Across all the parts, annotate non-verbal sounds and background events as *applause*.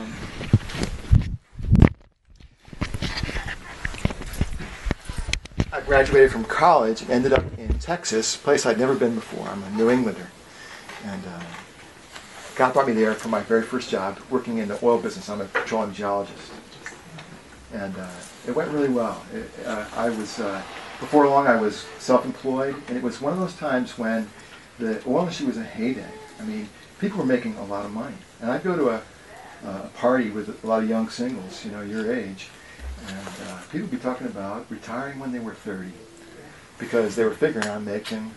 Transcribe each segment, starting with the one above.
Um, I graduated from college and ended up in Texas, a place I'd never been before. I'm a New Englander. And uh, God brought me there for my very first job, working in the oil business. I'm a petroleum geologist. And uh, it went really well. It, uh, I was, uh, before long, I was self-employed, and it was one of those times when the oil industry was a heyday. I mean, people were making a lot of money. And I'd go to a, a party with a lot of young singles, you know, your age, and uh, people would be talking about retiring when they were 30 because they were figuring on making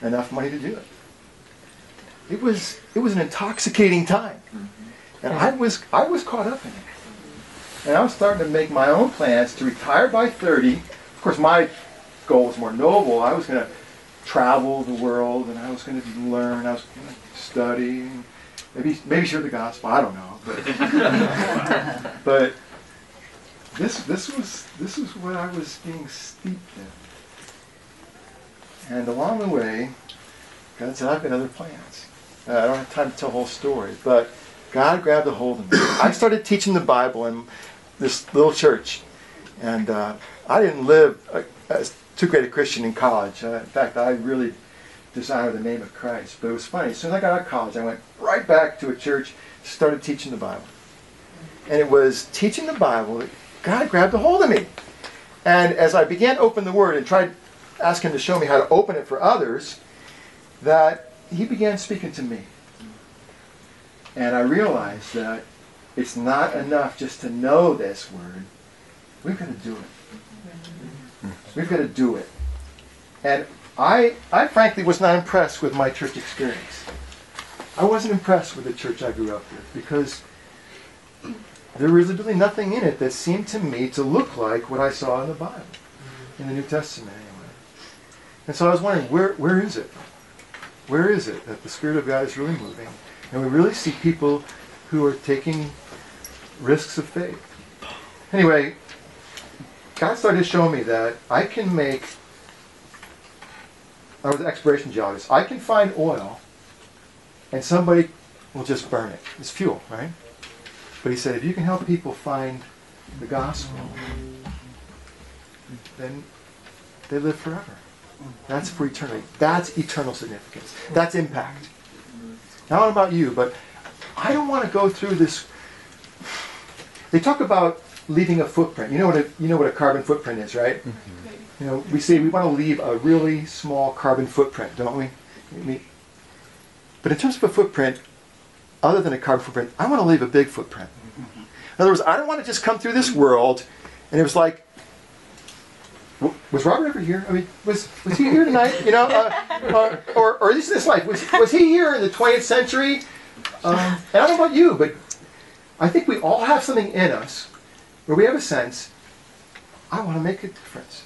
enough money to do it. It was, it was an intoxicating time. And I was, I was caught up in it. And I was starting to make my own plans to retire by 30. Of course, my goal was more noble. I was going to travel the world and I was going to learn. I was going to study. Maybe, maybe share the gospel. I don't know. But, *laughs* but this, this, was, this was what I was being steeped in. And along the way, God said, I've got other plans. Uh, I don't have time to tell the whole story, but God grabbed a hold of me. I started teaching the Bible in this little church. And uh, I didn't live uh, as too great a Christian in college. Uh, in fact, I really desired the name of Christ. But it was funny. As soon as I got out of college, I went right back to a church, started teaching the Bible. And it was teaching the Bible that God grabbed a hold of me. And as I began to open the Word and tried asking Him to show me how to open it for others, that He began speaking to me. And I realized that it's not enough just to know this Word. We've got to do it. We've got to do it. And I, I frankly was not impressed with my church experience. I wasn't impressed with the church I grew up with because there was really nothing in it that seemed to me to look like what I saw in the Bible, in the New Testament anyway. And so I was wondering, where, where is it? Where is it that the Spirit of God is really moving? And we really see people who are taking risks of faith. Anyway, God started showing me that I can make, I was an exploration geologist, I can find oil and somebody will just burn it. It's fuel, right? But he said, if you can help people find the gospel, then they live forever. That's for eternity. That's eternal significance. That's impact. Now, don't know about you, but I don't want to go through this. They talk about leaving a footprint. You know what a, you know what a carbon footprint is, right? Mm-hmm. You know, we say we want to leave a really small carbon footprint, don't we? But in terms of a footprint, other than a carbon footprint, I want to leave a big footprint. In other words, I don't want to just come through this world and it was like, was Robert ever here? I mean, was was he here tonight? You know, uh, *laughs* or, or or at least this life was was he here in the 20th century? Um, and I don't know about you, but I think we all have something in us where we have a sense. I want to make a difference.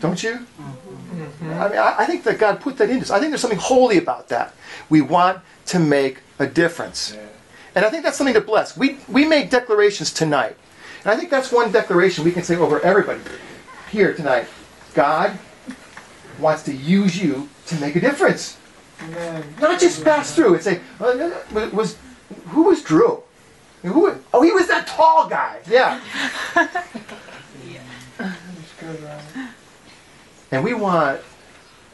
Don't you? Mm-hmm. I mean, I, I think that God put that in us. I think there's something holy about that. We want to make a difference. Yeah. And I think that's something to bless. We, we made declarations tonight. And I think that's one declaration we can say over everybody here tonight. God wants to use you to make a difference. Amen. Not just pass through and say, uh, was, who was Drew? Who oh, he was that tall guy. Yeah. *laughs* and we want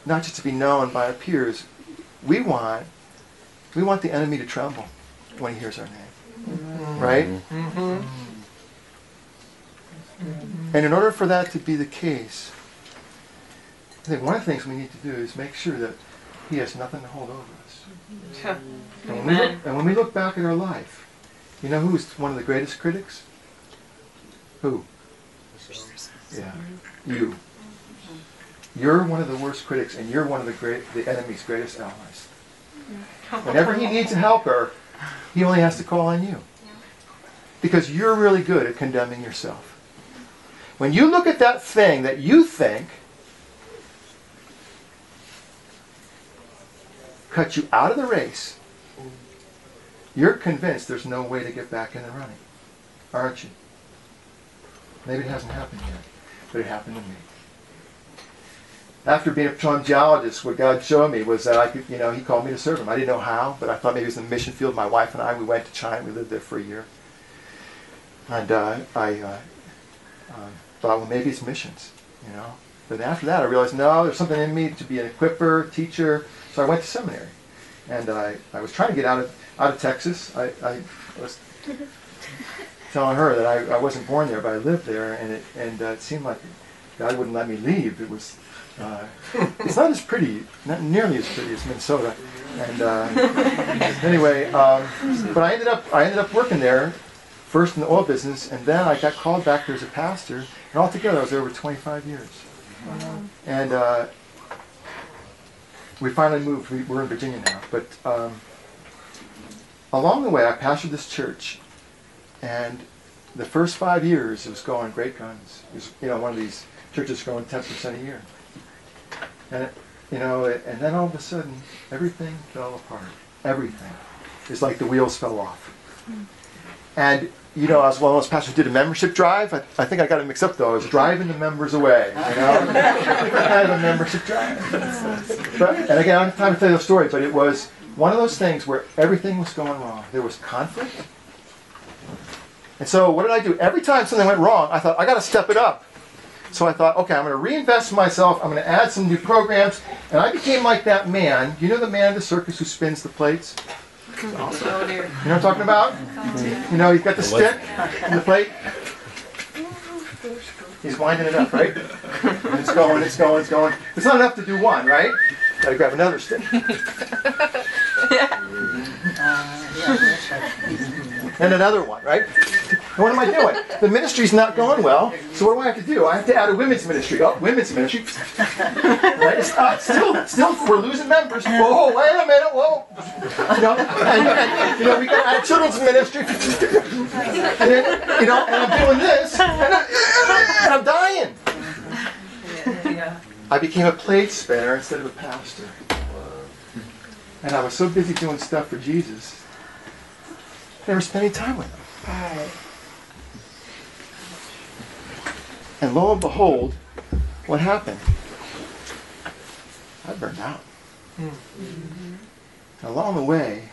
not just to be known by our peers, we want we want the enemy to tremble when he hears our name. Mm-hmm. Right? Mm-hmm. And in order for that to be the case, I think one of the things we need to do is make sure that he has nothing to hold over us. And when, look, and when we look back at our life, you know who's one of the greatest critics? Who? Yeah, you. You're one of the worst critics, and you're one of the great, the enemy's greatest allies. Whenever he needs a helper, he only has to call on you. Because you're really good at condemning yourself. When you look at that thing that you think cut you out of the race, you're convinced there's no way to get back in the running. Aren't you? Maybe it hasn't happened yet, but it happened to me after being a petroleum geologist, what God showed me was that I could, you know, He called me to serve Him. I didn't know how, but I thought maybe it was in the mission field. My wife and I, we went to China. We lived there for a year. And uh, I uh, uh, thought, well, maybe it's missions, you know. But after that, I realized, no, there's something in me to be an equiper, teacher. So I went to seminary, and I, I was trying to get out of out of Texas. I, I was telling her that I, I wasn't born there, but I lived there, and it and uh, it seemed like God wouldn't let me leave. It was uh, it's not as pretty, not nearly as pretty as Minnesota. And uh, anyway, um, but I ended up I ended up working there first in the oil business, and then I got called back there as a pastor, and altogether I was there over 25 years. And uh, we finally moved. We, we're in Virginia now, but um, along the way, I pastored this church, and the first five years it was going great guns. It was you know one of these churches growing 10% a year, and it, you know, it, and then all of a sudden everything fell apart. Everything. It's like the wheels fell off. And you know, I was one of those pastors who did a membership drive. I, I think I got it mixed up though. I was driving the members away. You know, *laughs* I had a membership drive. But, and again, I don't have time to tell you the story, but it was one of those things where everything was going wrong. There was conflict. And so, what did I do? Every time something went wrong, I thought I got to step it up. So I thought, okay, I'm going to reinvest in myself. I'm going to add some new programs, and I became like that man. You know the man in the circus who spins the plates? Awesome. Oh, you know what I'm talking about? You know, he's got the stick and the plate. He's winding it up, right? And it's going, it's going, it's going. It's not enough to do one, right? Gotta grab another stick. *laughs* and another one, right? What am I doing? The ministry's not going well, so what do I have to do? I have to add a women's ministry. Oh, women's ministry. right? It's still, still, we're losing members. Whoa, wait a minute, whoa. You know, and, and you know, we got add children's ministry. and then, you know, and I'm doing this, and, I, and I'm dying. I became a plate spinner instead of a pastor. And I was so busy doing stuff for Jesus, never spending time with him. And lo and behold, what happened? I burned out. Mm-hmm. Along the way,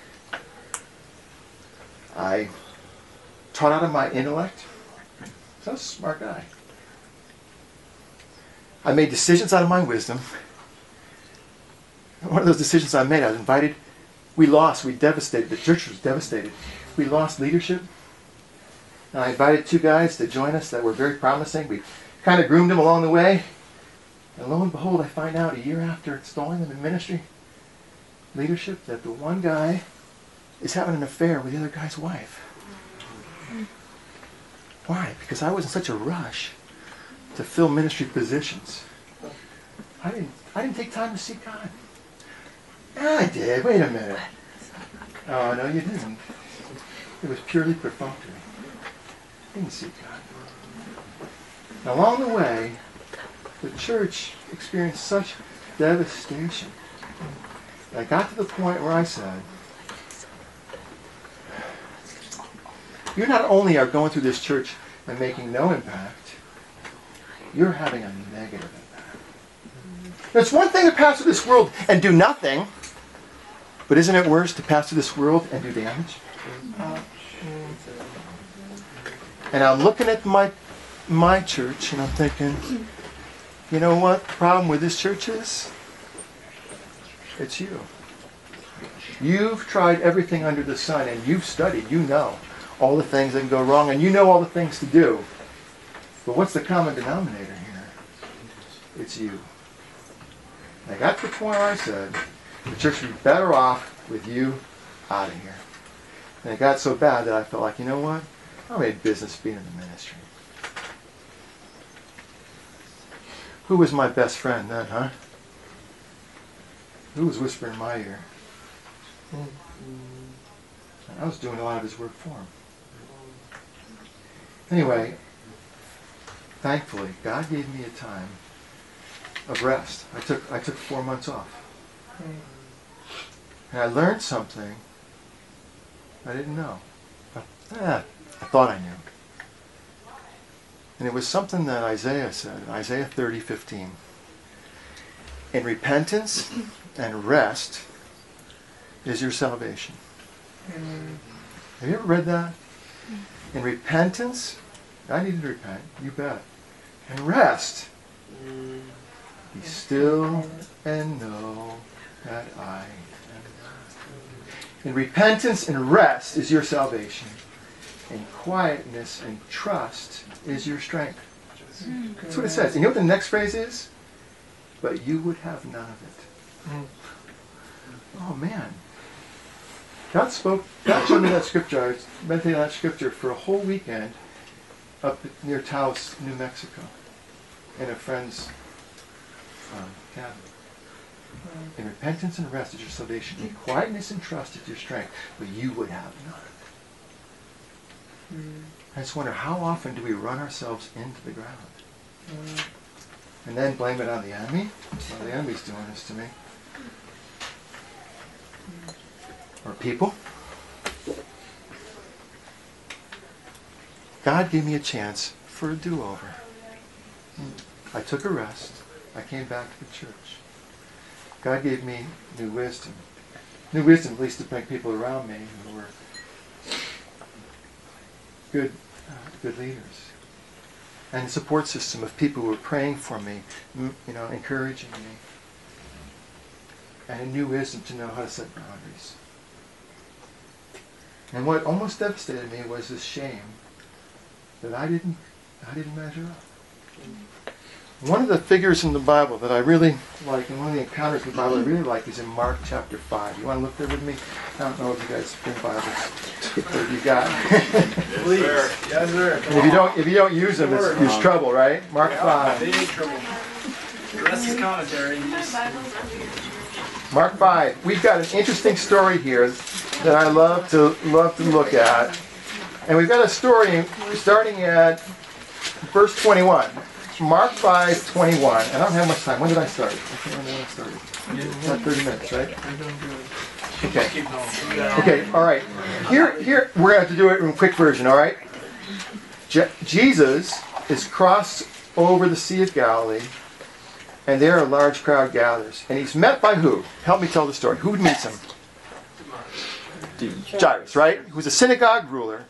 I taught out of my intellect. I was a smart guy. I made decisions out of my wisdom. One of those decisions I made, I was invited. We lost. We devastated. The church was devastated. We lost leadership. And I invited two guys to join us that were very promising. We kind of groomed them along the way. And lo and behold, I find out a year after installing them in ministry leadership that the one guy is having an affair with the other guy's wife. Why? Because I was in such a rush to fill ministry positions. I didn't, I didn't take time to seek God. I did. Wait a minute. Oh, no, you didn't. It was purely perfunctory. Didn't seek God. along the way, the church experienced such devastation. That I got to the point where I said, you not only are going through this church and making no impact, you're having a negative impact. It's one thing to pass through this world and do nothing, but isn't it worse to pass through this world and do damage? Uh, and I'm looking at my my church and I'm thinking, you know what the problem with this church is? It's you. You've tried everything under the sun and you've studied, you know all the things that can go wrong, and you know all the things to do. But what's the common denominator here? It's you. Got to the point I said, the church would be better off with you out of here. And it got so bad that I felt like, you know what? I made business being in the ministry. Who was my best friend then, huh? Who was whispering in my ear? I was doing a lot of his work for him. Anyway, thankfully, God gave me a time of rest. I took I took four months off. And I learned something I didn't know. But, eh, I thought I knew. And it was something that Isaiah said, Isaiah 30, 15. In repentance and rest is your salvation. Mm. Have you ever read that? In repentance, I need to repent, you bet. And rest. Be still and know that I In repentance and rest is your salvation. And quietness and trust is your strength. That's what it says. And you know what the next phrase is? But you would have none of it. Oh man. God spoke, God showed me that scripture. I was on that scripture for a whole weekend up near Taos, New Mexico, in a friend's um, cabin. In repentance and rest is your salvation. In quietness and trust is your strength. But you would have none it. I just wonder how often do we run ourselves into the ground? Hmm. And then blame it on the enemy? Well, the enemy's doing this to me. Hmm. Or people? God gave me a chance for a do-over. I took a rest. I came back to the church. God gave me new wisdom. New wisdom, at least to bring people around me who were good, uh, good leaders. And support system of people who were praying for me, you know, encouraging me. And a new wisdom to know how to set boundaries. And what almost devastated me was this shame that I didn't, I didn't measure up. One of the figures in the Bible that I really like, and one of the encounters in the Bible I really like, is in Mark chapter 5. You want to look there with me? I don't know if you guys bring Bibles. What you got? *laughs* Please. Yes, sir. And if you don't, if you don't use them, it's, it's trouble, right? Mark Yeah, 5. They need trouble. The rest is commentary. Mark 5. We've got an interesting story here that I love to love to look at. And we've got a story starting at verse 21. Mark 5, 21. And I don't have much time. When did I start? I can't remember when I started. About 30 minutes, right? Okay. Keep going. Okay, all right. Here, here, we're going to have to do it in a quick version, all right? Je- Jesus is crossed over the Sea of Galilee, and there a large crowd gathers. And he's met by who? Help me tell the story. Who meets him? Jairus, right? Who's a synagogue ruler.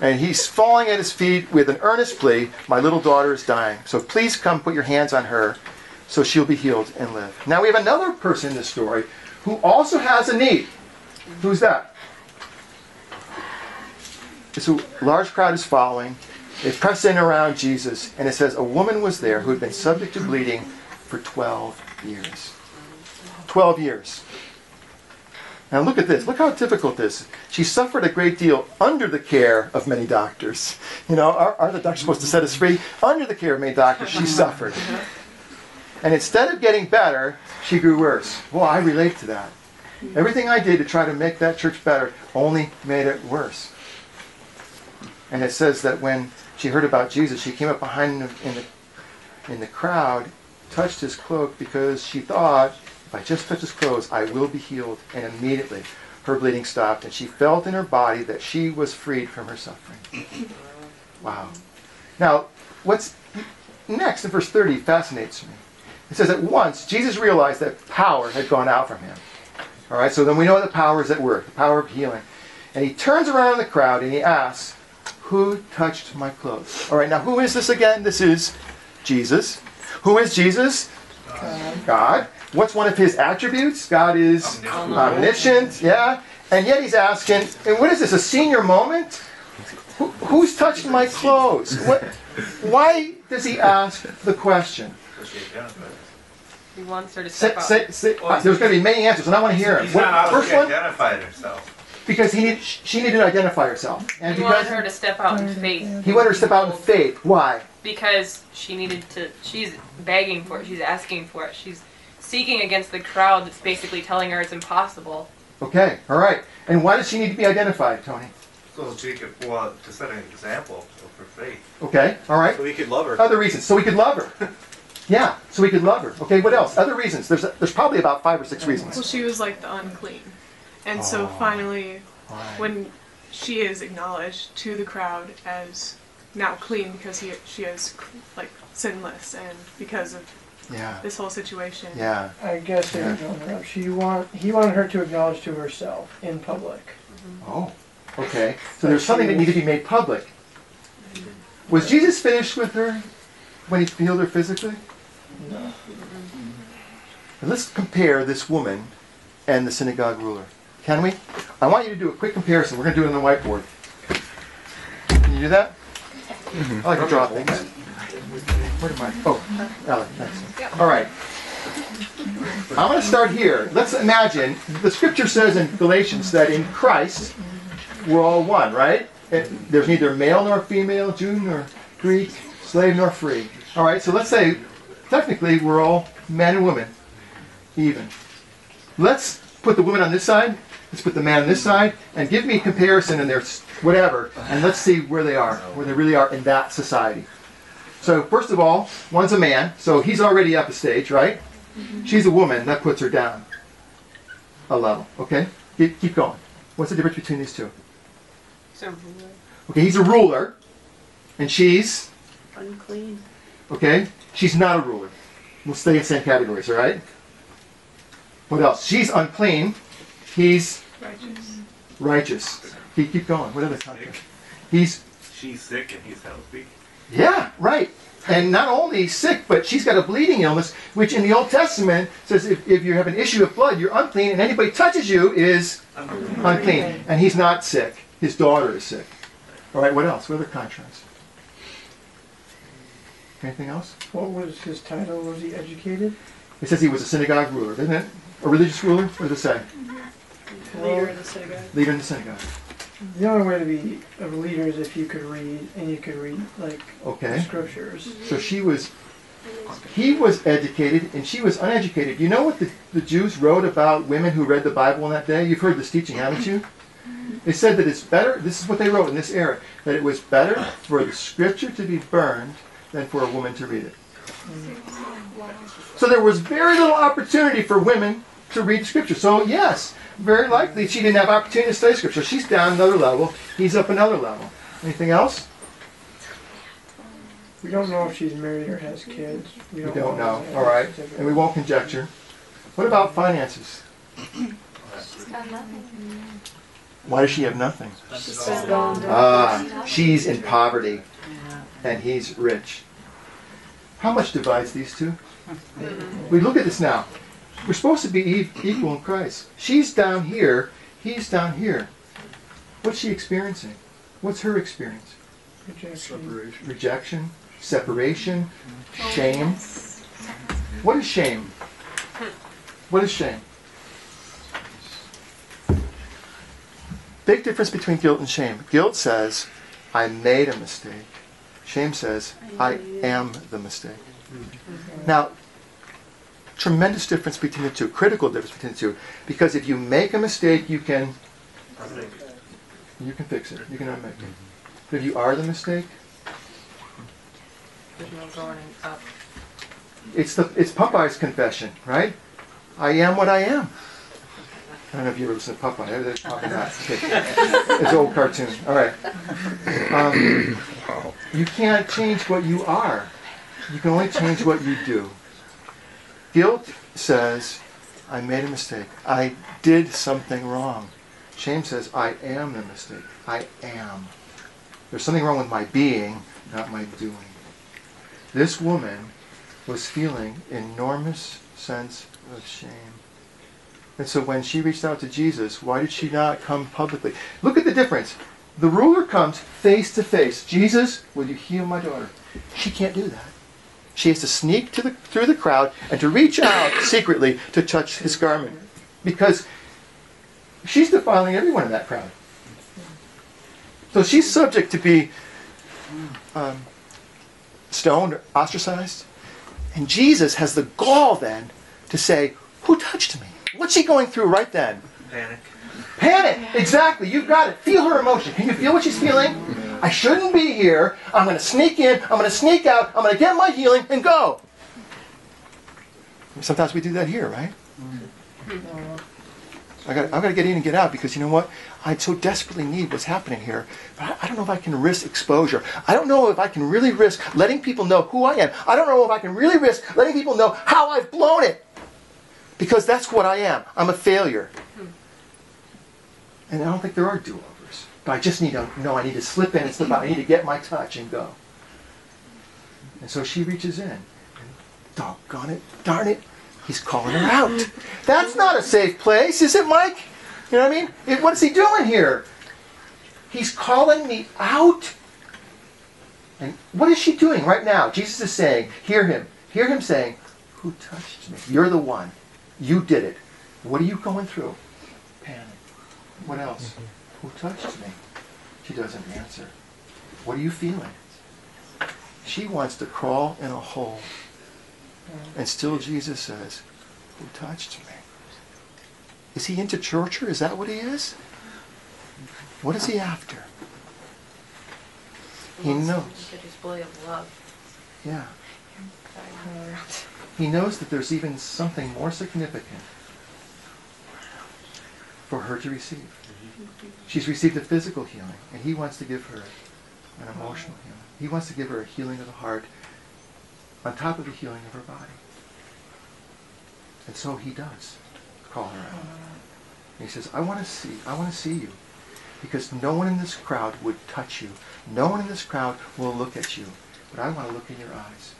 And he's falling at his feet with an earnest plea My little daughter is dying. So please come put your hands on her so she'll be healed and live. Now we have another person in this story who also has a need. Who's that? This large crowd is following. They press in around Jesus, and it says a woman was there who had been subject to bleeding for 12 years. 12 years. Now look at this. Look how difficult this is. She suffered a great deal under the care of many doctors. You know, are, are the doctors supposed to set us free? Under the care of many doctors, she suffered. And instead of getting better, she grew worse. Well, I relate to that. Everything I did to try to make that church better only made it worse. And it says that when she heard about Jesus, she came up behind him in the, in the crowd, touched his cloak because she thought, if I just touch his clothes, I will be healed. And immediately her bleeding stopped, and she felt in her body that she was freed from her suffering. Wow. Now, what's next in verse 30 fascinates me. It says, At once, Jesus realized that power had gone out from him. All right, so then we know the power is at work, the power of healing. And he turns around in the crowd and he asks, Who touched my clothes? All right, now who is this again? This is Jesus. Who is Jesus? God. What's one of his attributes? God is omniscient, yeah. And yet he's asking, and what is this, a senior moment? Who, who's touched my clothes? What, why does he ask the question? He wants her to Say, step out. say, say, uh, there's going to be many answers, and I want to hear them. He's What- first one, identified himself. because he need, she needed to identify herself, and he wanted her to step out in faith he wanted her to step out in faith. Why? because she needed to. She's begging for it. She's asking for it. She's seeking against the crowd that's basically telling her it's impossible. Okay, all right. And why does she need to be identified, Tony? So Jacob, well, to set an example of her faith. Okay, all right. So we could love her. Other reasons, so we could love her. *laughs* Yeah, so we could love her. Okay, what else? Other reasons. There's there's probably about five or six reasons. Well, she was like the unclean. And so Oh. finally, All right. when she is acknowledged to the crowd as now clean because he, she is like sinless and because of Yeah, this whole situation. yeah. I guess Yeah. yeah. interrupt. She want he wanted her to acknowledge to herself in public. Mm-hmm. Oh, okay. So there's something that needed to be made public. Was Jesus finished with her when he healed her physically? No. And let's compare this woman and the synagogue ruler. Can we? I want you to do a quick comparison. We're going to do it on the whiteboard. Can you do that? I like to draw things. Where I? Oh, Alec, thanks. All right. I'm going to start here. Let's imagine the scripture says in Galatians that in Christ we're all one, right? And There's neither male nor female, Jew nor Greek, slave nor free. All right, so let's say technically we're all men and women, even. Let's put the woman on this side, let's put the man on this side, and give me a comparison and their whatever, and let's see where they are, where they really are in that society. So first of all, one's a man, so he's already up a stage, right? Mm-hmm. She's a woman, that puts her down a level. Okay, keep, keep going. What's the difference between these two? So Okay, he's a ruler, and she's Unclean. okay. She's not a ruler. We'll stay in the same categories, all right? What else? She's unclean. He's Righteous. righteous. Keep, keep going. What other context? He's She's sick and he's healthy. Yeah, right. And not only sick, but she's got a bleeding illness, which in the Old Testament says if, if you have an issue of blood, you're unclean, and anybody touches you is unclean. And he's not sick. His daughter is sick. All right, what else? What other contrast? Anything else? What was his title? Was he educated? It says he was a synagogue ruler, doesn't it? A religious ruler? What does it say? Leader in the synagogue. Leader in the synagogue. The only way to be a leader is if you could read and you could read like the Okay. scriptures. Mm-hmm. So she was, he was educated and she was uneducated. You know what the, the Jews wrote about women who read the Bible in that day? You've heard this teaching, haven't you? Mm-hmm. They said that it's better, this is what they wrote in this era, that it was better for the scripture to be burned than for a woman to read it. So there was very little opportunity for women to read scripture. So yes, very likely she didn't have opportunity to study scripture. She's down another level, he's up another level. Anything else? We don't know if she's married or has kids. We don't know. All right, and we won't conjecture. What about finances? She's got nothing. Why does she have nothing? Ah, she's in poverty, and he's rich. How much divides these two? We look at this now. We're supposed to be equal in Christ. She's down here, he's down here. What's she experiencing? What's her experience? Rejection. Rejection, separation, oh, shame. What is shame? What is shame? Big difference between guilt and shame. Guilt says, I made a mistake. Shame says, I am the mistake. Now, tremendous difference between the two, critical difference between the two. Because if you make a mistake, you can you can fix it. You can unmake it. But if you are the mistake, there's no going up. It's the it's Popeye's confession, right? I am what I am. I don't know if you ever listened to Popeye. That's probably not. It's an old cartoon. All right. Um, you can't change what you are. You can only change what you do. Guilt says, I made a mistake. I did something wrong. Shame says, I am the mistake. I am. There's something wrong with my being, not my doing. This woman was feeling enormous sense of shame. And so when she reached out to Jesus, why did she not come publicly? Look at the difference. The ruler comes face to face. Jesus, will you heal my daughter? She can't do that. She has to sneak to the, through the crowd and to reach out *coughs* secretly to touch his garment. Because she's defiling everyone in that crowd. So she's subject to be um, stoned or ostracized. And Jesus has the gall then to say, Who touched me? What's she going through right then? Panic. Panic! Exactly, you've got it. Feel her emotion. Can you feel what she's feeling? I shouldn't be here. I'm going to sneak in. I'm going to sneak out. I'm going to get my healing and go. Sometimes we do that here, right? I got, I've got to get in and get out because you know what? I so desperately need what's happening here. But I, I don't know if I can risk exposure. I don't know if I can really risk letting people know who I am. I don't know if I can really risk letting people know how I've blown it. Because that's what I am. I'm a failure. And I don't think there are do-overs. But I just need to know I need to slip in and slip out. I need to get my touch and go. And so she reaches in. And doggone it, darn it, he's calling her out. That's not a safe place, is it, Mike? You know what I mean? It- what is he doing here? He's calling me out. And what is she doing right now? Jesus is saying, hear him. Hear him saying, Who touched me? You're the one. You did it. What are you going through? Panic. What else? Mm-hmm. Who touched me? She doesn't answer. What are you feeling? She wants to crawl in a hole. And still Jesus says, Who touched me? Is he into torture? Is that what he is? What is he after? He knows. It's display of love. Yeah. Mm-hmm. He knows that there's even something more significant for her to receive. She's received a physical healing, and he wants to give her an emotional healing. He wants to give her a healing of the heart on top of the healing of her body. And so he does call her out. And he says, I want to see, I want to see you. Because no one in this crowd would touch you. No one in this crowd will look at you. But I want to look in your eyes.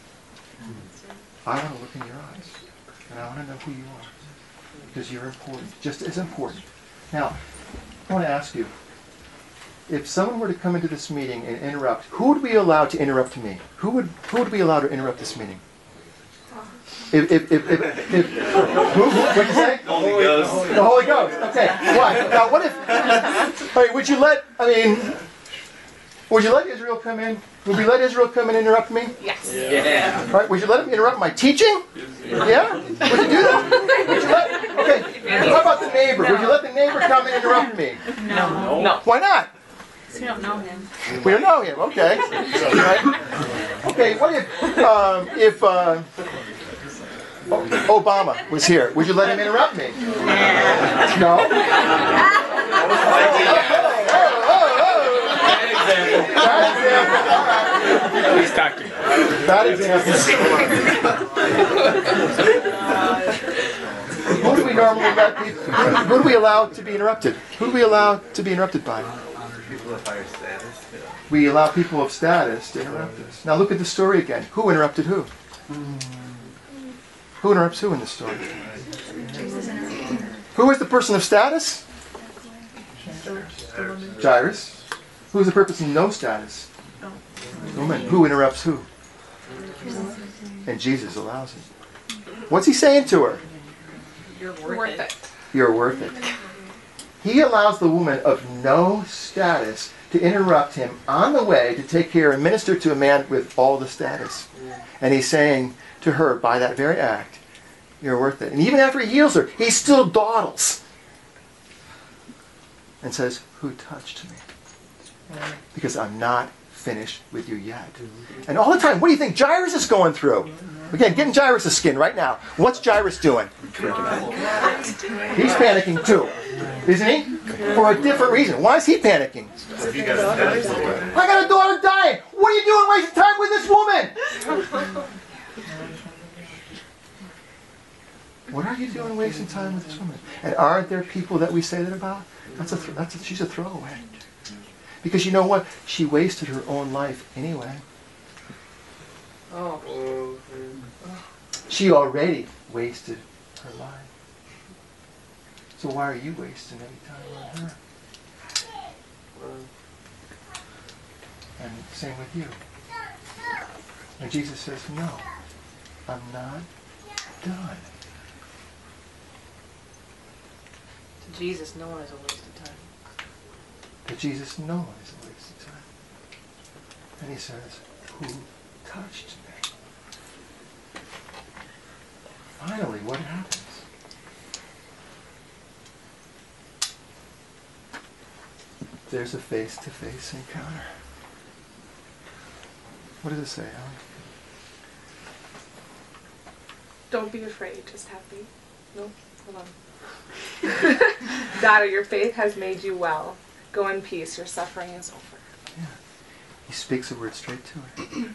I want to look in your eyes. And I want to know who you are. Because you're important. Just as important. Now, I want to ask you, if someone were to come into this meeting and interrupt, who would be allowed to interrupt me? Who would who would be allowed to interrupt this meeting? If, if, if, if, if who, who, what'd you say? The Holy Ghost. The Holy Ghost. Okay. Why? Now, what if? All right. Would you let? I mean, would you let Israel come in? Would we let Israel come and interrupt me? Yes. Yeah. All right. Would you let him interrupt my teaching? Yeah. Would you do that? Would you let? Okay. How about the neighbor? Would you let the neighbor come and interrupt me? No. No. Why not? Because we don't know him. We don't know him. Okay. Right? Okay. What if um, if uh, Obama was here? Would you let him interrupt me? No. *laughs* Please talk to me. Bad example. Who do we normally let who, who do we allow to be interrupted? Who do we allow to be interrupted by? People of higher status. We allow people of status to interrupt us. Now look at the story again. Who interrupted who? Who interrupts who in the story? Who is the person of status? Jairus. Who is the purpose of no status? Oh. Woman. Who interrupts who? And Jesus allows it. What's he saying to her? You're worth, it. You're worth it. He allows the woman of no status to interrupt him on the way to take care and minister to a man with all the status. And he's saying to her, by that very act, you're worth it. And even after he heals her, he still dawdles and says, Who touched me? Because I'm not finished with you yet. And all the time, what do you think Jairus is going through? Again, getting in Jairus' skin right now. What's Jairus doing? He's panicking too, isn't he? For a different reason. Why is he panicking? I got a daughter dying. What are you doing wasting time with this woman? What are you doing wasting time with this woman? And aren't there people that we say that about? That's a, th- that's a she's a throwaway. Because you know what? She wasted her own life anyway. Oh. She already wasted her life. So why are you wasting any time on her? And same with you. And Jesus says, No, I'm not done. To Jesus, no one is a waste To Jesus, no one is a waste of time. And he says, Who touched me? Finally, what happens? There's a face to face encounter. What does it say, Alan? Don't be afraid, just faith. No, hold on. Daughter, your faith has made you well. Go in peace, your suffering is over. Yeah. He speaks a word straight to her.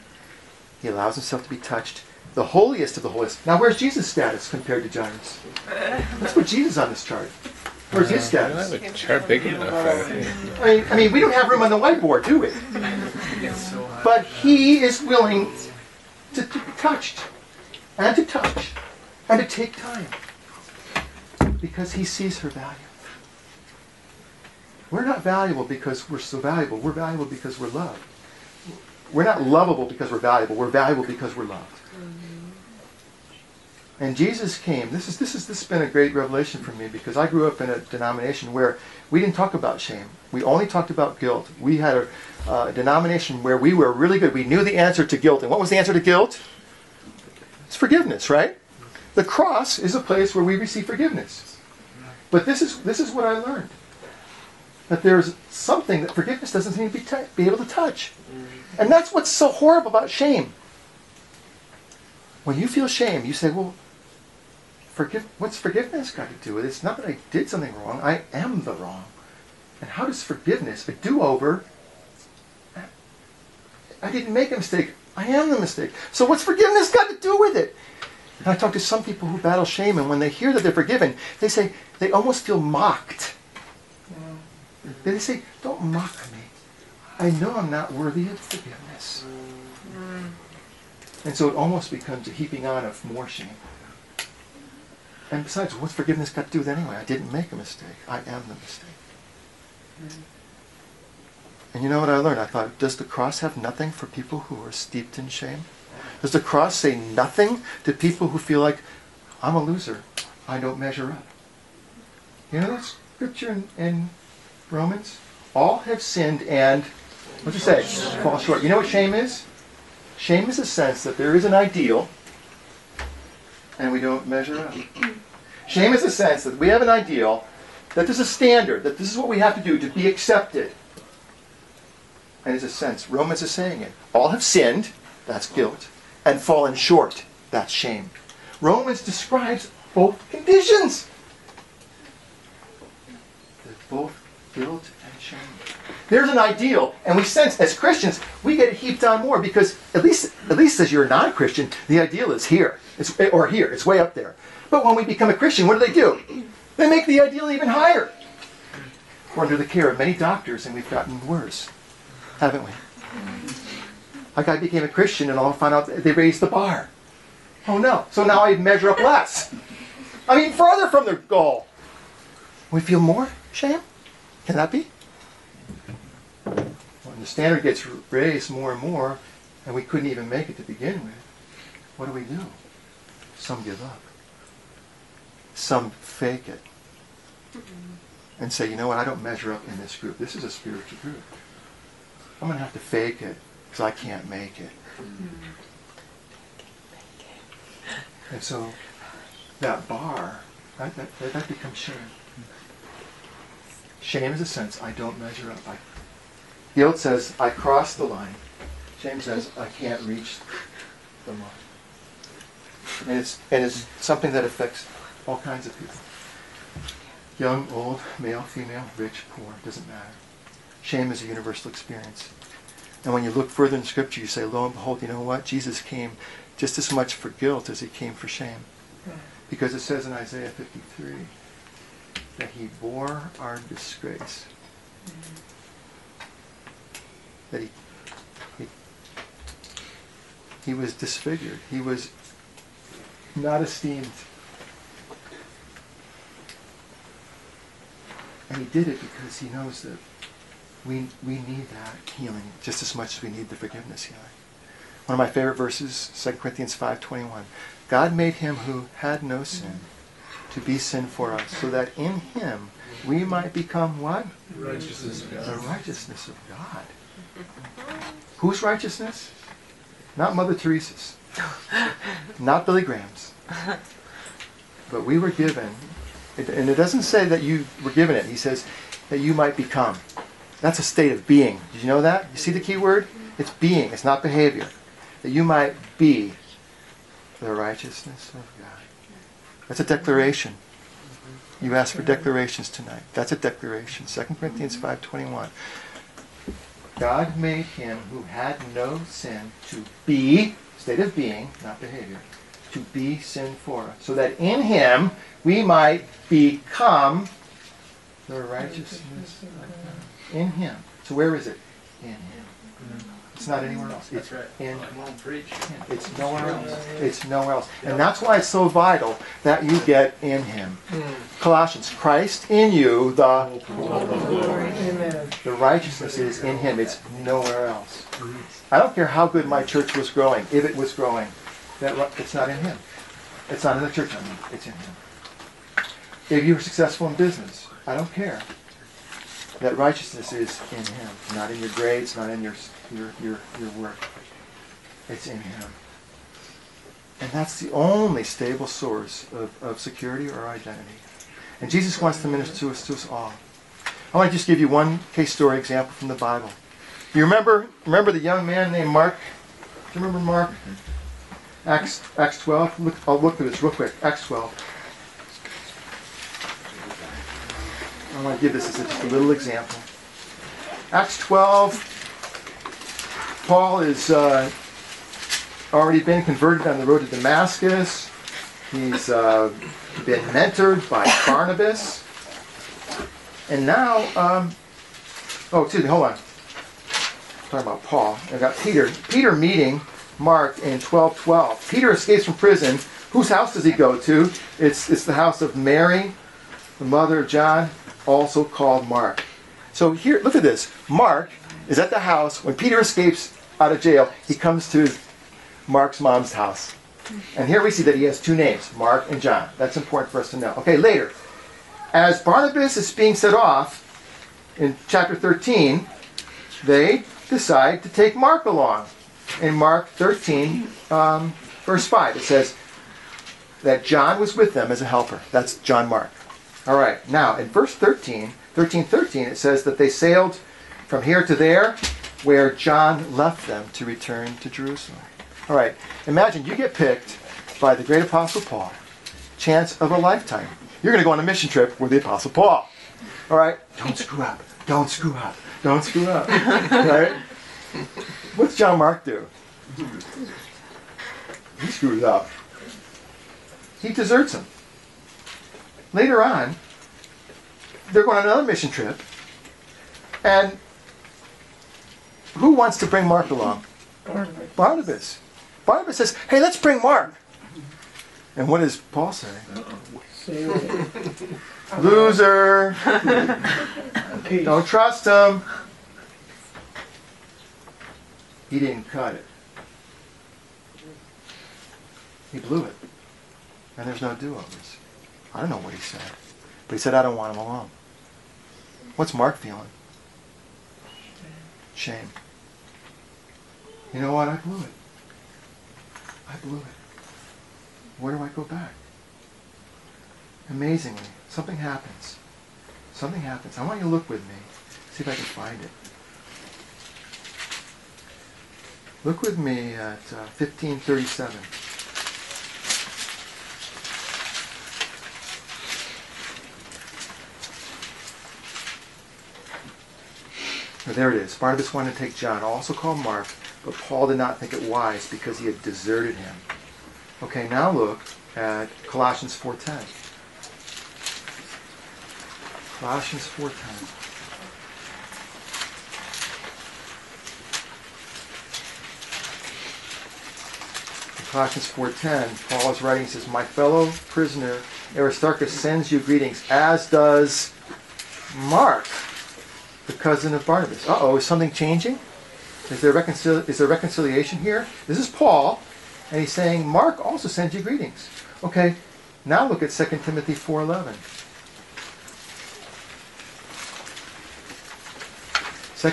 He allows himself to be touched. The holiest of the holiest. Now, where's Jesus' status compared to Jairus? Let's put Jesus on this chart. Where's his uh, I don't status? have a chart big enough. I. I mean, I mean, we don't have room on the whiteboard, do we? But he is willing to, to be touched, and to touch, and to take time. Because he sees her value. We're not valuable because we're so valuable. We're valuable because we're loved. We're not lovable because we're valuable. We're valuable because we're loved. And Jesus came. This is this is this has been a great revelation for me because I grew up in a denomination where we didn't talk about shame. We only talked about guilt. We had a, uh, denomination where we were really good. We knew the answer to guilt. And what was the answer to guilt? It's forgiveness, right? The cross is a place where we receive forgiveness. But this is this is what I learned. That there's something that forgiveness doesn't seem to be, t- be able to touch. And that's what's so horrible about shame. When you feel shame, you say, well, forgive, what's forgiveness got to do with it? It's not that I did something wrong, I am the wrong. And how does forgiveness, a do over, I didn't make a mistake, I am the mistake. So what's forgiveness got to do with it? And I talk to some people who battle shame, and when they hear that they're forgiven, they say they almost feel mocked. They say, Don't mock me. I know I'm not worthy of forgiveness. And so it almost becomes a heaping on of more shame. And besides, what's forgiveness got to do with it anyway? I didn't make a mistake. I am the mistake. And you know what I learned? I thought, does the cross have nothing for people who are steeped in shame? Does the cross say nothing to people who feel like, I'm a loser. I don't measure up? You know that scripture in, in Romans? All have sinned and, what's you say? Fall short. You know what shame is? Shame is a sense that there is an ideal and we don't measure up. *clears throat* Shame is a sense that we have an ideal, that there's a standard, that this is what we have to do to be accepted. And it's a sense, Romans is saying it. All have sinned, that's guilt, and fallen short, that's shame. Romans describes both conditions. Both and. There's an ideal, and we sense as Christians we get heaped on more because at least at least as you're a non-Christian, the ideal is here. It's or here, it's way up there. But when we become a Christian, what do they do? They make the ideal even higher. We're under the care of many doctors, and we've gotten worse, haven't we? Like I became a Christian, and I all found out they raised the bar. Oh no! So now I measure up less. I'm even further from the goal. We feel more shame. Can that be? When the standard gets raised more and more, and we couldn't even make it to begin with, what do we do? Some give up. Some fake it. And say, you know what, I don't measure up in this group. This is a spiritual group. I'm going to have to fake it because I can't make it. Mm-hmm. And so that bar, that, that, that becomes shame. Shame is a sense I don't measure up. I, guilt says I crossed the line. Shame says I can't reach the line. And it's, and it's something that affects all kinds of people. Young, old, male, female, rich, poor, doesn't matter. Shame is a universal experience. And when you look further in Scripture, you say, lo and behold, you know what? Jesus came just as much for guilt as he came for shame. Hmm. Because it says in Isaiah 53 that he bore our disgrace. That he, he, he was disfigured. He was not esteemed. And he did it because he knows that we, we need that healing just as much as we need the forgiveness healing. One of my favorite verses, 2 Corinthians 5.21. God made him who had no sin to be sin for us, so that in him we might become what? Righteousness of The righteousness of God. Whose righteousness? Not Mother Teresa's. Not Billy Graham's. But we were given, and it doesn't say that you were given it. He says that you might become. That's a state of being. Did you know that? You see the key word? It's being. It's not behavior. That you might be the righteousness of God. That's a declaration. You asked for declarations tonight. That's a declaration. 2 Corinthians 5.21. God made him who had no sin to be, state of being, not behavior, to be sin for us. So that in him we might become the righteousness of God. In him. So where is it? In him. It's not anywhere else. It's That's right. in Come on, preach. It's nowhere else. It's nowhere else. And that's why it's so vital that you get in Him. Colossians, Christ in you, the, Amen. the righteousness is in Him. It's nowhere else. I don't care how good my church was growing, if it was growing, that it's not in Him. It's not in the church, I mean, it's in Him. If you were successful in business, I don't care. That righteousness is in Him, not in your grades, not in your, your, your, your work. It's in Him. And that's the only stable source of, of security or identity. And Jesus wants to minister to us, to us all. I want to just give you one case story example from the Bible. You remember, remember the young man named Mark? Do you remember Mark? Acts, Acts 12. Look, I'll look at this real quick. Acts 12. I want to give this as just a little example. Acts 12. Paul has uh, already been converted on the road to Damascus. He's uh, been mentored by Barnabas. And now, um, oh, excuse me, hold on. talking about Paul. I got Peter. Peter meeting Mark in 1212. Peter escapes from prison. Whose house does he go to? It's, it's the house of Mary, the mother of John, also called Mark. So here, look at this. Mark is at the house. When Peter escapes out of jail, he comes to Mark's mom's house. And here we see that he has two names, Mark and John. That's important for us to know. Okay, later. As Barnabas is being set off in chapter 13, they decide to take Mark along. In Mark 13, um, verse 5, it says that John was with them as a helper. That's John Mark. All right, now in verse 13, 13, 13, it says that they sailed from here to there where John left them to return to Jerusalem. All right, imagine you get picked by the great apostle Paul. Chance of a lifetime. You're going to go on a mission trip with the apostle Paul. All right, don't screw up. Don't screw up. Don't screw up. right? What's John Mark do? He screws up. He deserts him. Later on, they're going on another mission trip, and who wants to bring Mark along? Barnabas. Barnabas. Barnabas says, "Hey, let's bring Mark." And what does Paul say? *laughs* Loser. *laughs* Don't trust him. He didn't cut it. He blew it. And there's no do-overs. I don't know what he said. But he said, I don't want him alone. What's Mark feeling? Shame. You know what? I blew it. I blew it. Where do I go back? Amazingly, something happens. Something happens. I want you to look with me. See if I can find it. Look with me at uh, 1537. There it is. Barnabas wanted to take John, also called Mark, but Paul did not think it wise because he had deserted him. Okay, now look at Colossians 4.10. Colossians 4.10. In Colossians 4.10, Paul is writing, says, My fellow prisoner Aristarchus sends you greetings, as does Mark, the cousin of Barnabas. Uh-oh, is something changing? Is there, reconcil- is there reconciliation here? This is Paul, and he's saying, Mark also sends you greetings. Okay, now look at 2 Timothy 4.11.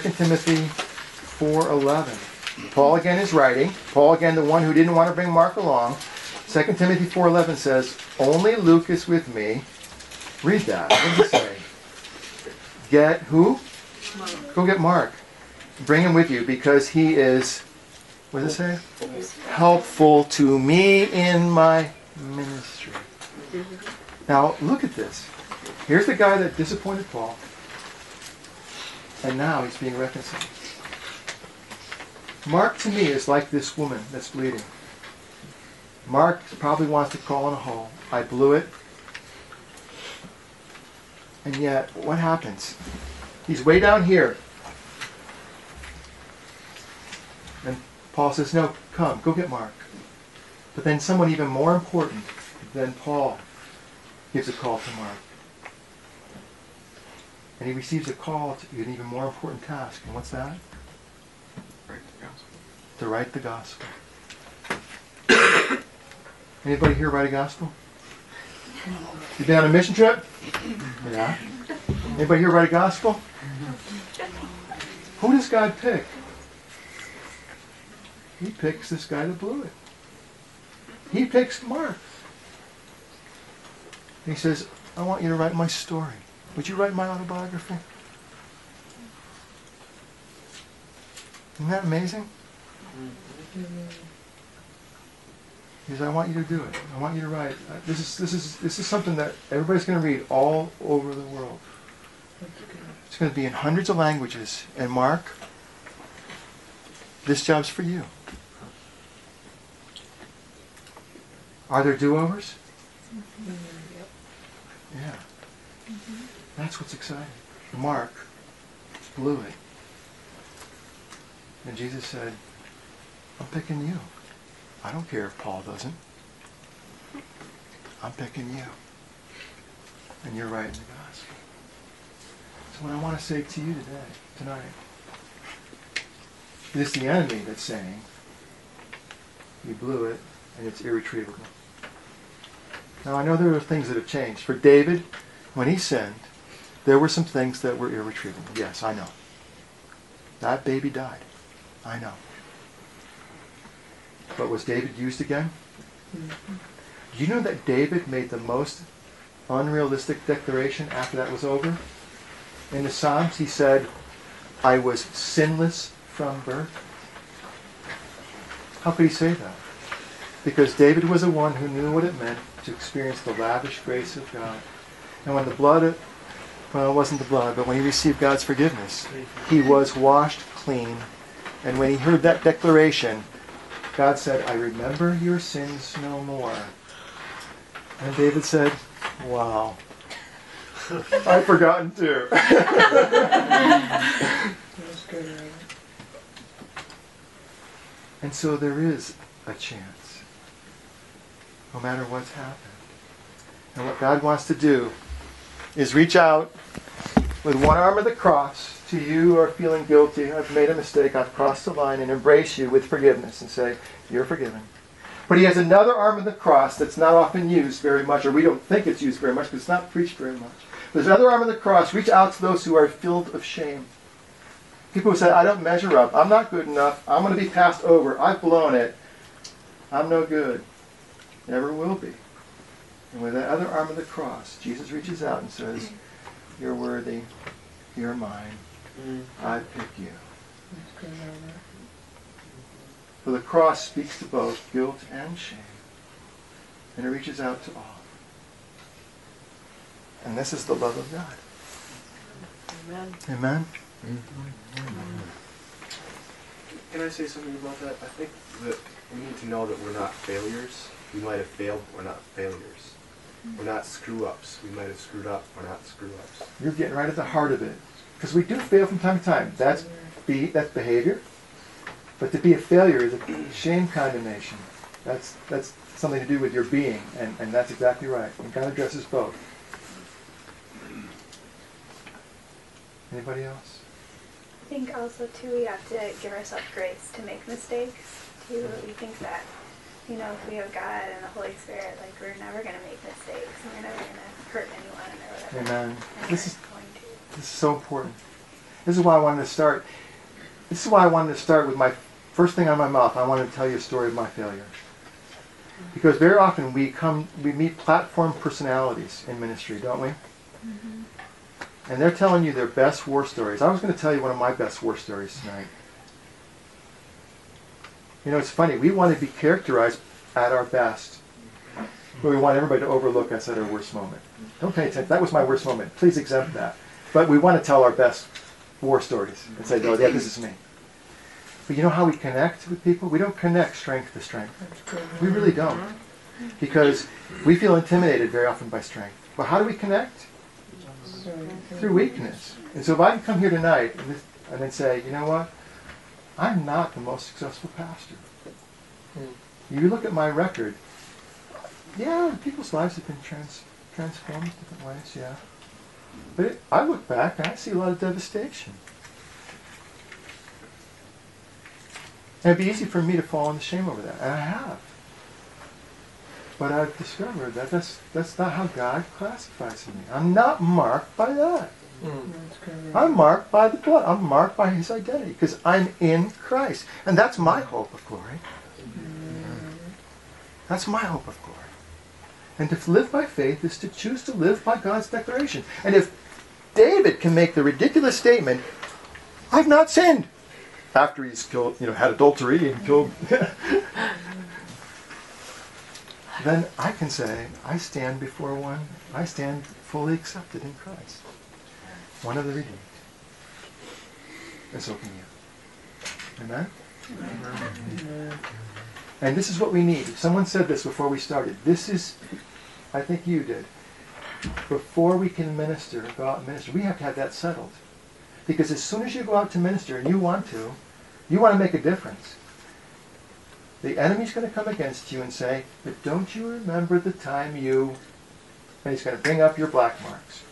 2 Timothy 4.11. Paul again is writing. Paul again, the one who didn't want to bring Mark along. 2 Timothy 4.11 says, Only Luke is with me. Read that. What does it say? Get who? Go get Mark. Bring him with you because he is, what does it say? Helpful to me in my ministry. Now, look at this. Here's the guy that disappointed Paul. And now he's being reconciled. Mark to me is like this woman that's bleeding. Mark probably wants to crawl in a hole. I blew it. And yet, what happens? He's way down here. And Paul says, No, come, go get Mark. But then someone even more important than Paul gives a call to Mark. And he receives a call to an even more important task. And what's that? Write To write the gospel. *coughs* Anybody here write a gospel? You been on a mission trip? Yeah. Anybody here write a gospel? *laughs* Who does God pick? He picks this guy that blew it. He picks Mark. He says, I want you to write my story. Would you write my autobiography? Isn't that amazing? He says, I want you to do it. I want you to write. Uh, This is, this is, this is something that everybody's going to read all over the world. It's going to be in hundreds of languages. And Mark, this job's for you. Are there do-overs? Mm-hmm. Yeah. Mm-hmm. That's what's exciting. Mark blew it. And Jesus said, I'm picking you. I don't care if Paul doesn't. I'm picking you. And you're writing the gospel. So what I want to say to you today, tonight, is the enemy that's saying, you blew it and it's irretrievable. Now I know there are things that have changed. For David, when he sinned, there were some things that were irretrievable. Yes, I know. That baby died. I know. But was David used again? Mm-hmm. Do you know that David made the most unrealistic declaration after that was over? In the Psalms, he said, I was sinless from birth. How could he say that? Because David was the one who knew what it meant to experience the lavish grace of God. And when the blood, well, it wasn't the blood, but when he received God's forgiveness, he was washed clean. And when he heard that declaration, God said, I remember your sins no more. And David said, Wow. *laughs* I've forgotten too. That's good, right? And so there is a chance, no matter what's happened. And what God wants to do is reach out with one arm of the cross to you who are feeling guilty. I've made a mistake. I've crossed the line and embrace you with forgiveness and say, You're forgiven. But he has another arm of the cross that's not often used very much, or we don't think it's used very much because it's not preached very much. There's other arm of the cross. Reach out to those who are filled of shame. People who say, I don't measure up. I'm not good enough. I'm going to be passed over. I've blown it. I'm no good. Never will be. And with that other arm of the cross, Jesus reaches out and says, mm. You're worthy. You're mine. Mm. I pick you. That's good, right? For the cross speaks to both guilt and shame. And it reaches out to all. And this is the love of God. Amen. Amen? Can I say something about that? I think that we need to know that we're not failures. We might have failed, but we're not failures. We're not screw ups. We might have screwed up, we're not screw ups. You're getting right at the heart of it. Because we do fail from time to time. That's be that's behavior. But to be a failure is a shame condemnation. That's that's something to do with your being, and, and that's exactly right. And God addresses both. Anybody else? I think also too we have to give ourselves grace to make mistakes too. Mm-hmm. We think that you know if we have God and the Holy Spirit, like we're never gonna make mistakes and we're never gonna hurt anyone or whatever. Amen. And This is. This is so important. This is why I wanted to start. This is why I wanted to start with my first thing on my mouth. I wanted to tell you a story of my failure. Mm-hmm. Because very often we come, we meet platform personalities in ministry, don't we? Mm-hmm. And they're telling you their best war stories. I was going to tell you one of my best war stories tonight. You know, it's funny. We want to be characterized at our best, but we want everybody to overlook us at our worst moment. Don't pay attention. That was my worst moment. Please exempt that. But we want to tell our best war stories and say, "Oh, yeah, this is me." But you know how we connect with people? We don't connect strength to strength. We really don't, because we feel intimidated very often by strength. But how do we connect? Through weakness. And so if I can come here tonight and, this, and then say, you know what? I'm not the most successful pastor. Hmm. You look at my record, yeah, people's lives have been trans- transformed in different ways, yeah. But it, I look back and I see a lot of devastation. And it'd be easy for me to fall into shame over that, and I have. But I've discovered that that's, that's not how God classifies me. I'm not marked by that. Mm. That's correct. I'm marked by the blood. I'm marked by his identity because I'm in Christ. And that's my hope of glory. Mm. That's my hope of glory. And to live by faith is to choose to live by God's declaration. And if David can make the ridiculous statement, I've not sinned, after he's killed, you know, had adultery and killed, *laughs* *laughs* then I can say, I stand before one, I stand fully accepted in Christ. One of the redeemed. Let's open you. Amen? And this is what we need. Someone said this before we started. This is, I think you did. Before we can minister, go out and minister, we have to have that settled. Because as soon as you go out to minister and you want to, you want to make a difference. The enemy's going to come against you and say, but don't you remember the time you... And he's going to bring up your black marks.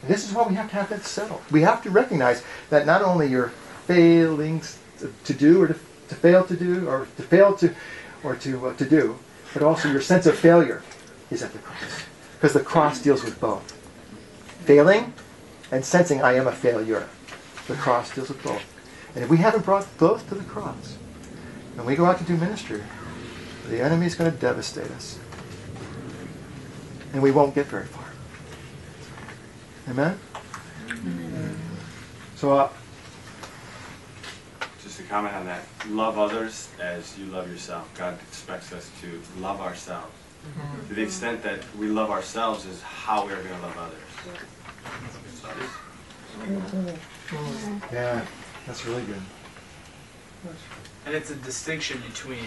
And this is why we have to have that settled. We have to recognize that not only your failings to, do or to, to fail to do or to fail to or to uh, to do, but also your sense of failure is at the cross. Because the cross deals with both. Failing and sensing I am a failure. The cross deals with both. And if we haven't brought both to the cross, and we go out to do ministry, the enemy is going to devastate us. And we won't get very far. Amen? So, uh, Just to comment on that, love others as you love yourself. God expects us to love ourselves. To the extent that we love ourselves is how we're going to love others. yeah, that's really good. And it's a distinction between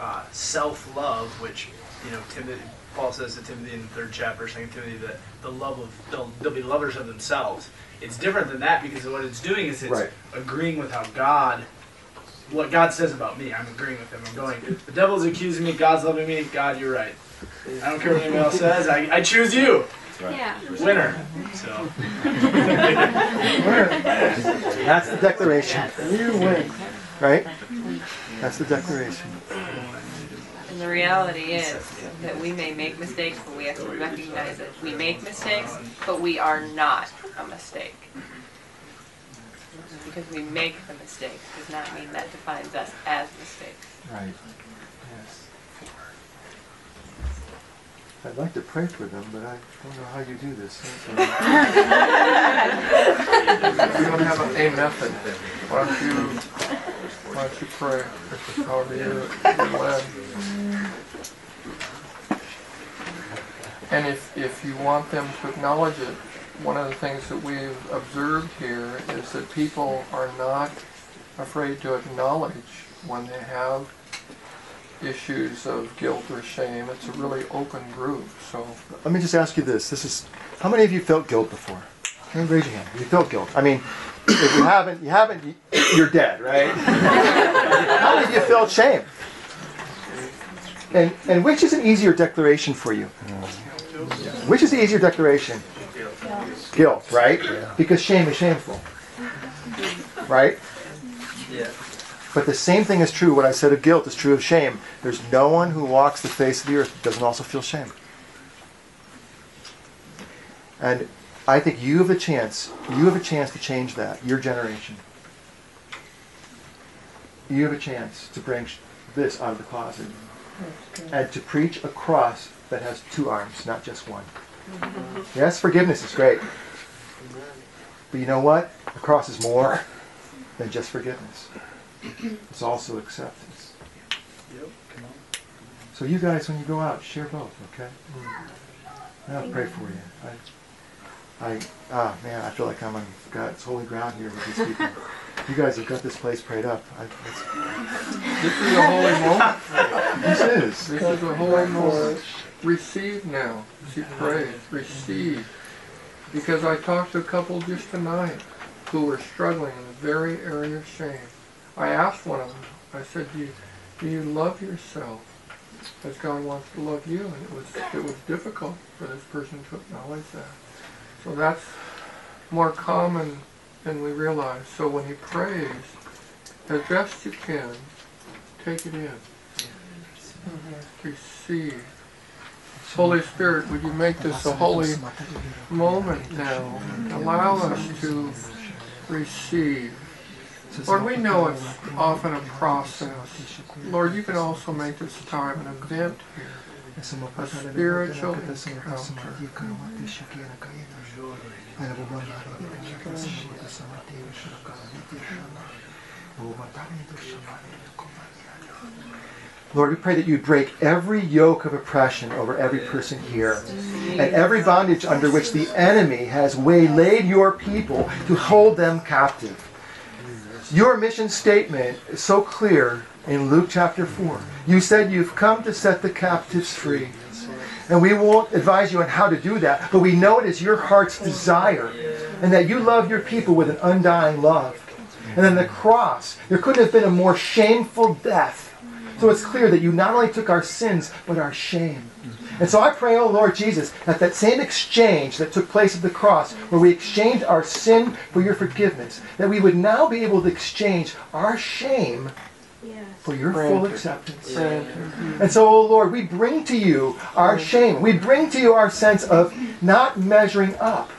uh, self-love, which you know Timothy, Paul says to Timothy in the third chapter, Second Timothy, that the love of they'll, they'll be lovers of themselves. It's different than that because what it's doing is it's Right. agreeing with how God, what God says about me. I'm agreeing with Him. I'm going. The devil's accusing me. God's loving me. God, you're right. I don't care what anyone else says. I, I choose you, Yeah. winner. So *laughs* That's the declaration, You win. right? That's the declaration. And the reality is that we may make mistakes, but we have to recognize that we make mistakes, but we are not a mistake. Because we make the mistake does not mean that defines us as mistakes. Right. Yes. I'd like to pray for them, but I don't know how you do this. *laughs* We don't have a, a method. Why don't you, why don't you pray, you're you're. And if, if you want them to acknowledge it, one of the things that we've observed here is that people are not afraid to acknowledge when they have issues of guilt or shame. It's a really open group, so Let me just ask you this. This is how many of you felt guilt before? Raise your hand? You felt guilt. I mean, if you haven't, you haven't, you- you're dead, right? how did you feel shame? And and which is an easier declaration for you? Which is the easier declaration? Guilt, right? Because shame is shameful. Right? yeah. But the same thing is true. What I said of guilt is true of shame. There's no one who walks the face of the earth that doesn't also feel shame. And I think you have a chance. You have a chance to change that. Your generation. You have a chance to bring this out of the closet and to preach a cross that has two arms, not just one. Mm-hmm. Yes, forgiveness is great. But you know what? The cross is more than just forgiveness. It's also acceptance. Yep. Come on. So you guys, when you go out, share both, okay? Mm-hmm. And I'll pray for you. I, I, ah, man, I feel like I'm on God's holy ground here with these people. *laughs* You guys have got this place prayed up. I, it's, this is a holy moment. this is. This is a holy moment. Receive now. She prays. Receive. Because I talked to a couple just tonight who were struggling in the very area of shame. I asked one of them, I said, do you, do you love yourself as God wants to love you? And it was, it was difficult for this person to acknowledge that. So that's more common than we realize. So when he prays, as best you can, take it in. Receive. Holy Spirit, would you make this a holy moment now? Allow us to receive. Lord, we know it's often a process. Lord, you can also make this time an event here, spiritual encounter. Lord, we pray that you break every yoke of oppression over every person here and every bondage under which the enemy has waylaid your people to hold them captive. Your mission statement is so clear in Luke chapter 4. You said you've come to set the captives free. And we won't advise you on how to do that, but we know it is your heart's desire and that you love your people with an undying love. And then the cross, there couldn't have been a more shameful death. So it's clear that you not only took our sins, but our shame. And so I pray, oh Lord Jesus, that that same exchange that took place at the cross, where we exchanged our sin for your forgiveness, that we would now be able to exchange our shame for your full acceptance. Mm-hmm. And so, oh Lord, we bring to you our shame. We bring to you our sense of not measuring up.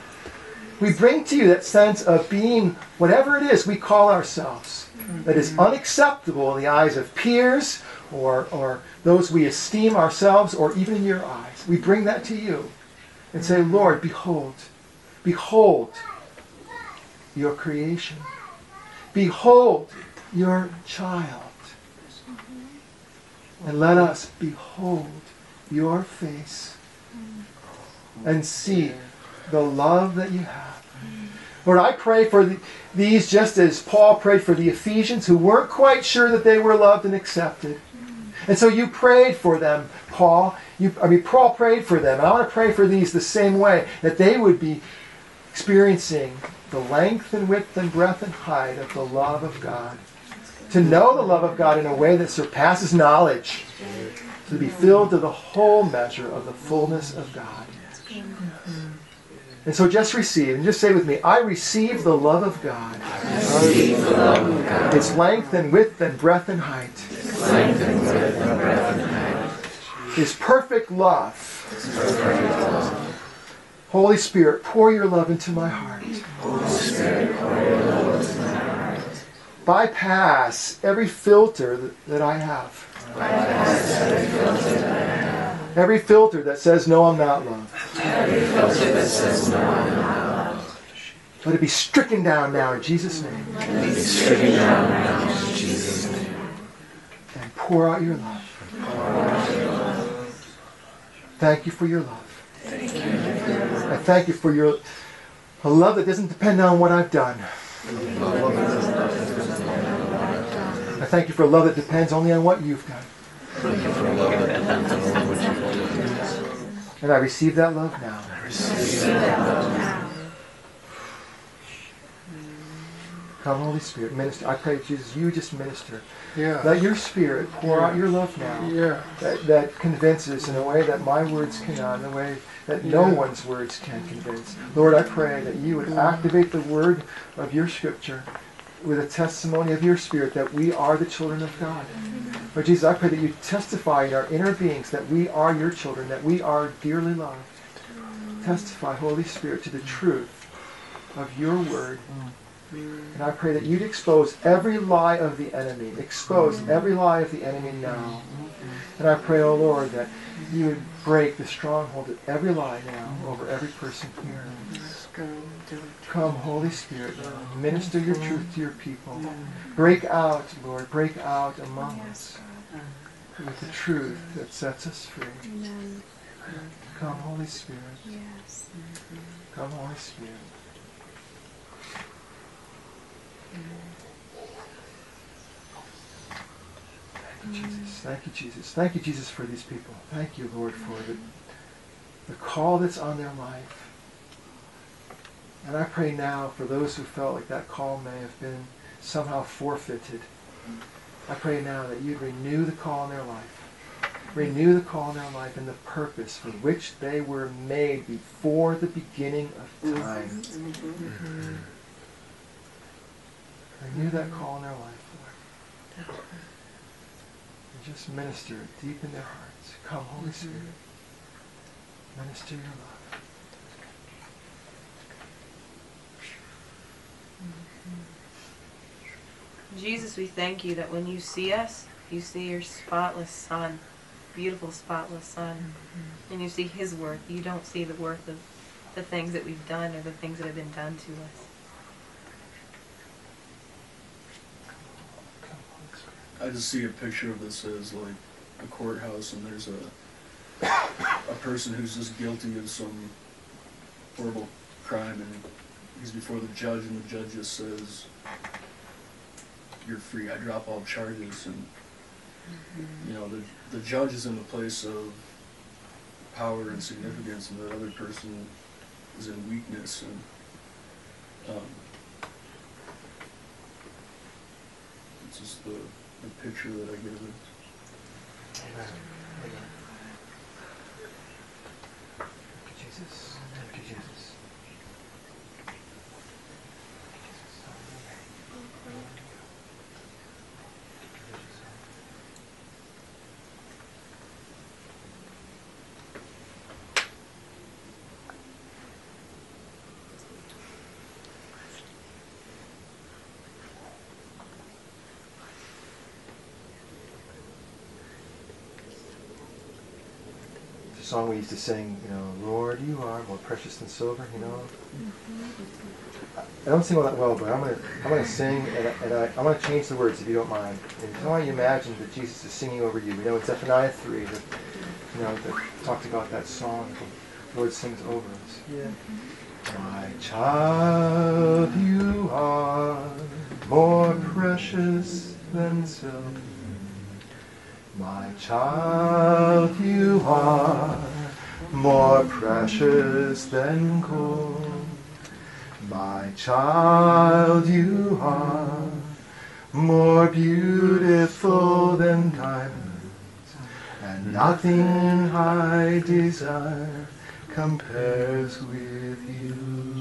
We bring to you that sense of being whatever it is we call ourselves that is unacceptable in the eyes of peers or, or those we esteem ourselves or even in your eyes. We bring that to you and say, Lord, behold, behold your creation. Behold your child. And let us behold your face and see the love that you have. Lord, I pray for the, these just as Paul prayed for the Ephesians who weren't quite sure that they were loved and accepted. And so you prayed for them, Paul. You, I mean, Paul prayed for them. And I want to pray for these the same way, that they would be experiencing the length and width and breadth and height of the love of God. To know the love of God in a way that surpasses knowledge. To be filled to the whole measure of the fullness of God. And so just receive, and just say with me, I receive the love of God. Love of God. Its length and width and breadth and height. Length and and breadth and height. His perfect love. Holy Spirit, pour your love into my heart. Holy Spirit, pour your love into my heart. Bypass every filter that, I have. Every filter that says, no, I'm not loved. Every filter that says, no, I'm not. Let it be stricken down now in Jesus' name. Let it be stricken down now in Jesus' name. And pour out your love. Thank you for your love. Thank you. I thank you for your a love that doesn't depend on what I've done. I thank you for love that depends only on what you've done. And I receive that love now. Come, Holy Spirit, minister. I pray, Jesus, you just minister. Yeah. Let your Spirit pour out your love now. Yeah. That, that convinces in a way that my words cannot, in a way that no one's words can convince. Lord, I pray that you would activate the word of your Scripture with a testimony of your Spirit that we are the children of God. Lord Jesus, I pray that you testify in our inner beings that we are your children, that we are dearly loved. Testify, Holy Spirit, to the truth of your word. And I pray that you'd expose every lie of the enemy. Expose every lie of the enemy now. And I pray, O oh Lord, that you would break the stronghold of every lie now over every person here. Come, Holy Spirit, minister your mm-hmm. truth to your people. Break out, Lord, break out among us with the truth that sets us free. Come, Holy Spirit. Come, Holy Spirit. Thank you, mm-hmm. Jesus. Thank you, Jesus. Thank you, Jesus, for these people. Thank you, Lord, for the, mm-hmm. the call that's on their life. And I pray now for those who felt like that call may have been somehow forfeited. I pray now that you'd renew the call in their life. Renew the call in their life and the purpose for which they were made before the beginning of time. Renew that call in their life, Lord. And just minister deep in their hearts. Come, Holy Spirit. Minister your love. Jesus, we thank you that when you see us, you see your spotless Son, beautiful spotless Son, mm-hmm. and you see His worth. You don't see the worth of the things that we've done or the things that have been done to us. I just see a picture of this as like a courthouse, and there's a a person who's just guilty of some horrible crime, and he's before the judge, and the judge just says, "You're free. I drop all charges." And you know, the the judge is in the place of power and significance, and the other person is in weakness, and um, it's just the the picture that I give it. Amen. You, Jesus. Thank you, Jesus. It's a song we used to sing, you know, Lord, you are more precious than silver, you know. I don't sing all that well, but I'm gonna I'm gonna sing and, I, and I, I'm gonna change the words if you don't mind. And I want you to imagine that Jesus is singing over you. We know in Zephaniah three that you know that talks about that song the Lord sings over us. Yeah. My child, you are more precious than silver. My child, you are more precious than gold. My child, you are more beautiful than diamonds, and nothing I desire compares with you.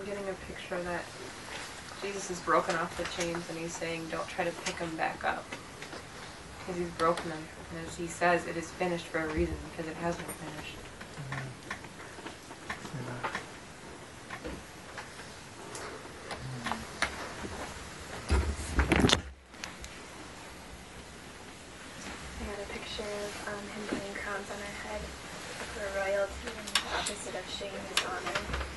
I'm getting a picture that Jesus has broken off the chains and he's saying, don't try to pick them back up. Because he's broken them. And as he says, it is finished for a reason because it has been finished. I got a picture of um, him putting crowns on our head for royalty, and the opposite of shame is honor.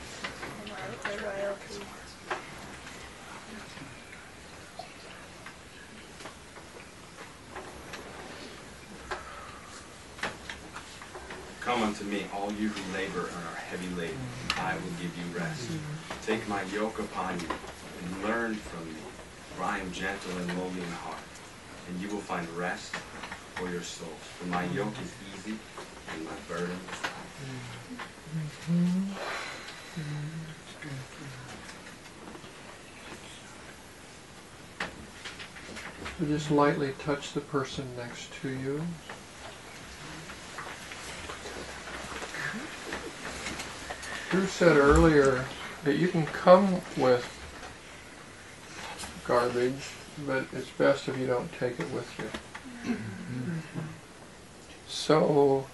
Come unto me, all you who labor and are heavy laden, I will give you rest. Take my yoke upon you, and learn from me, for I am gentle and lowly in heart, and you will find rest for your souls. For my yoke is easy, and my burden is light. Mm-hmm. Mm-hmm. So just lightly touch the person next to you. Drew said earlier that you can come with garbage, but it's best if you don't take it with you. So,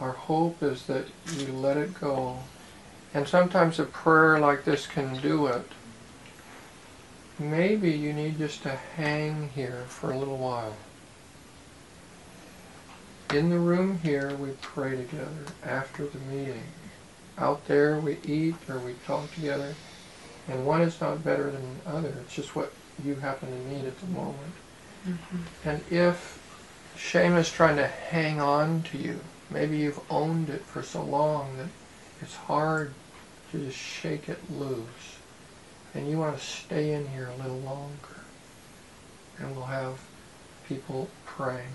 our hope is that you let it go. And sometimes a prayer like this can do it. Maybe you need just to hang here for a little while. In the room here, we pray together after the meeting. Out there, we eat or we talk together. And one is not better than the other. It's just what you happen to need at the moment. Mm-hmm. And if shame is trying to hang on to you, Maybe you've owned it for so long that it's hard to just shake it loose. And you want to stay in here a little longer. And we'll have people praying.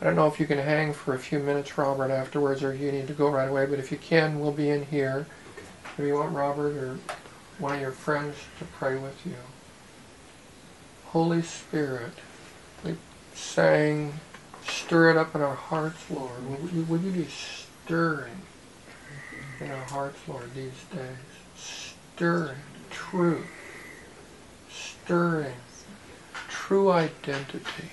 I don't know if you can hang for a few minutes, Robert, afterwards, or you need to go right away, but if you can, we'll be in here. If you want Robert or one of your friends to pray with you. Holy Spirit, we sang, stir it up in our hearts, Lord. Would you, would you be stirring in our hearts, Lord, these days? Stirring truth, stirring true identity.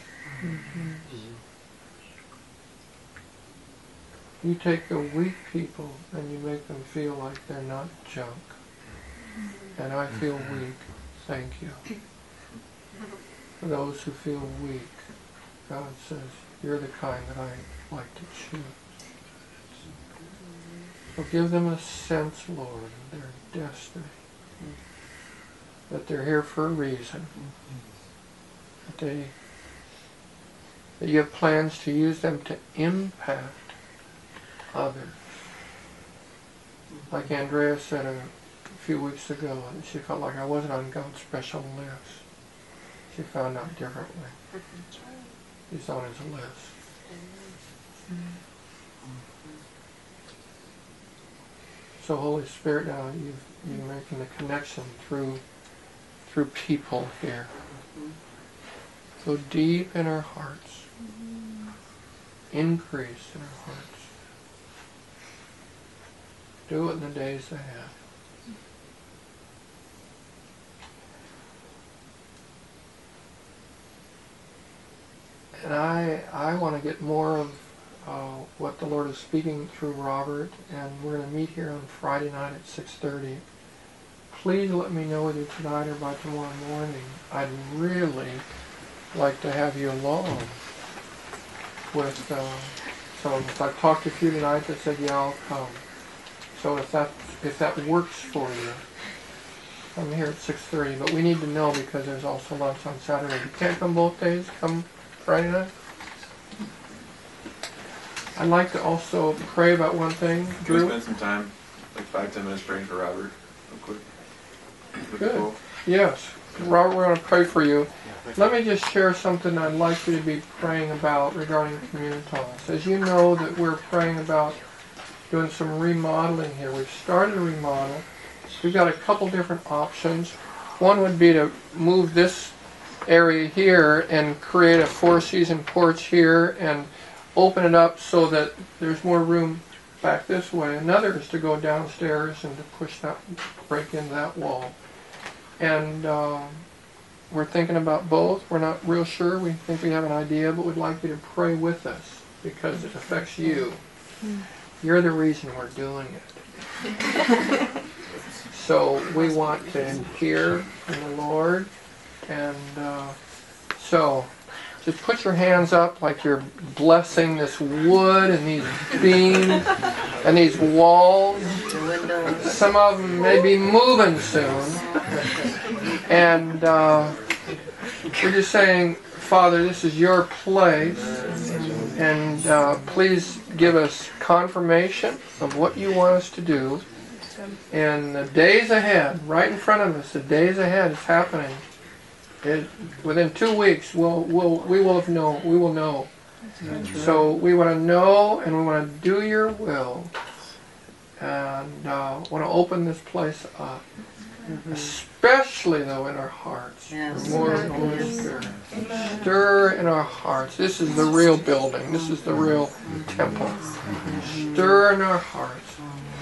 You take the weak people and you make them feel like they're not junk. And I feel mm-hmm. weak. Thank you. For those who feel weak, God says, you're the kind that I like to choose. So give them a sense, Lord, of their destiny. That they're here for a reason. That they that you have plans to use them to impact others. Like Andrea said a few weeks ago, she felt like I wasn't on God's special list. She found out differently. He's on his list. So Holy Spirit, now you've, you're making the connection through through people here. Go deep in our hearts. Increase in our hearts. Do it in the days ahead. And I, I want to get more of uh, what the Lord is speaking through Robert, and we're going to meet here on Friday night at 6.30. Please let me know either tonight or by tomorrow morning. I'd really like to have you along with uh, some of us. I've talked to a few tonight that said, yeah, I'll come. So if that if that works for you, I'm here at 6.30, but we need to know because there's also lunch on Saturday. You can't come both days, come Friday night. I'd like to also pray about one thing. Can we spend some time, like five, ten minutes praying for Robert, real quick? Would be Good. Yes. Robert, we're going to pray for you. Let me just share something I'd like you to be praying about regarding Communitas. As you know that we're praying about doing some remodeling here. We've started a remodel. We've got a couple different options. One would be to move this area here and create a four-season porch here and open it up so that there's more room back this way. Another is to go downstairs and to push that, break in that wall. And um, we're thinking about both. We're not real sure. We think we have an idea, but we'd like you to pray with us because it affects you. You're the reason we're doing it. *laughs* So we want to hear from the Lord. And uh, so just put your hands up like you're blessing this wood and these beams and these walls. Some of them may be moving soon. And uh, we're just saying, Father, this is your place. And uh, please give us confirmation of what you want us to do. And the days ahead, right in front of us, the days ahead is happening. It, within two weeks, we'll, we'll, we will have know, we will know. So we want to know and we want to do your will. And uh, want to open this place up. Especially though in our hearts. Yes. More of the Holy Spirit. Stir in our hearts. This is the real building. This is the real temple. Stir in our hearts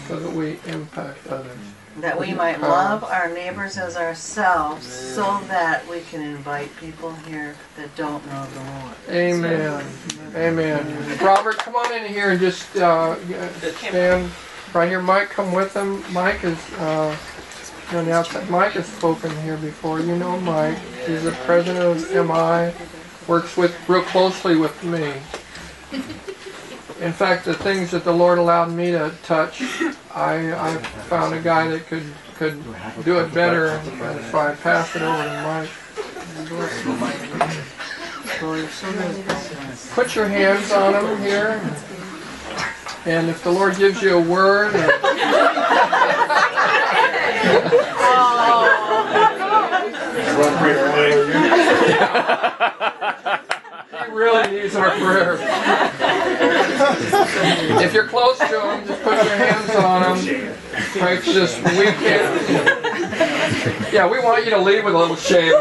so that we impact others. That we might love our neighbors as ourselves so that we can invite people here that don't know the Lord. Amen. Amen. Robert, come on in here and just uh, stand right here. Mike, come with him. Mike is uh, on the outside. Mike has spoken here before. You know Mike. He's the president of MI. Works with real closely with me. In fact, the things that the Lord allowed me to touch, I, I found a guy that could could do it better, and so I passed it over to Mike. Put your hands on him here. And if the Lord gives you a word, or *laughs* he really needs our prayer. If you're close to him, just put your hands on. Pray for this weekend. Yeah, we want you to leave with a little shame.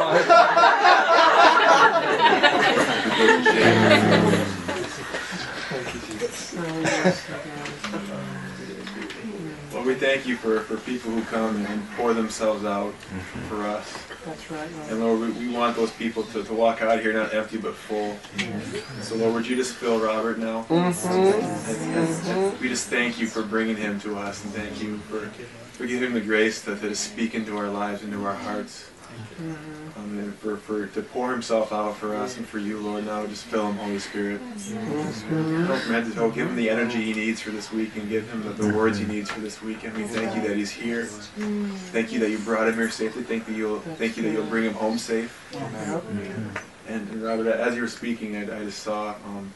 Lord, we thank you for, for people who come and pour themselves out for us. That's right. And Lord, we, we want those people to, to walk out of here not empty but full. So Lord, would you just fill Robert now? And- and- and we just thank you for bringing him to us and thank you for, for giving him the grace to, to speak into our lives, into our hearts. Um, and for, for to pour himself out for us and for you, Lord. Now just fill him, Holy Spirit. Fill him from to. Give him the energy he needs for this week and give him the, the words he needs for this week. And we thank you that he's here. Thank you that you brought him here safely. Thank you you'll thank you that you'll bring him home safe. And, and Robert, as you were speaking, I, I just saw um,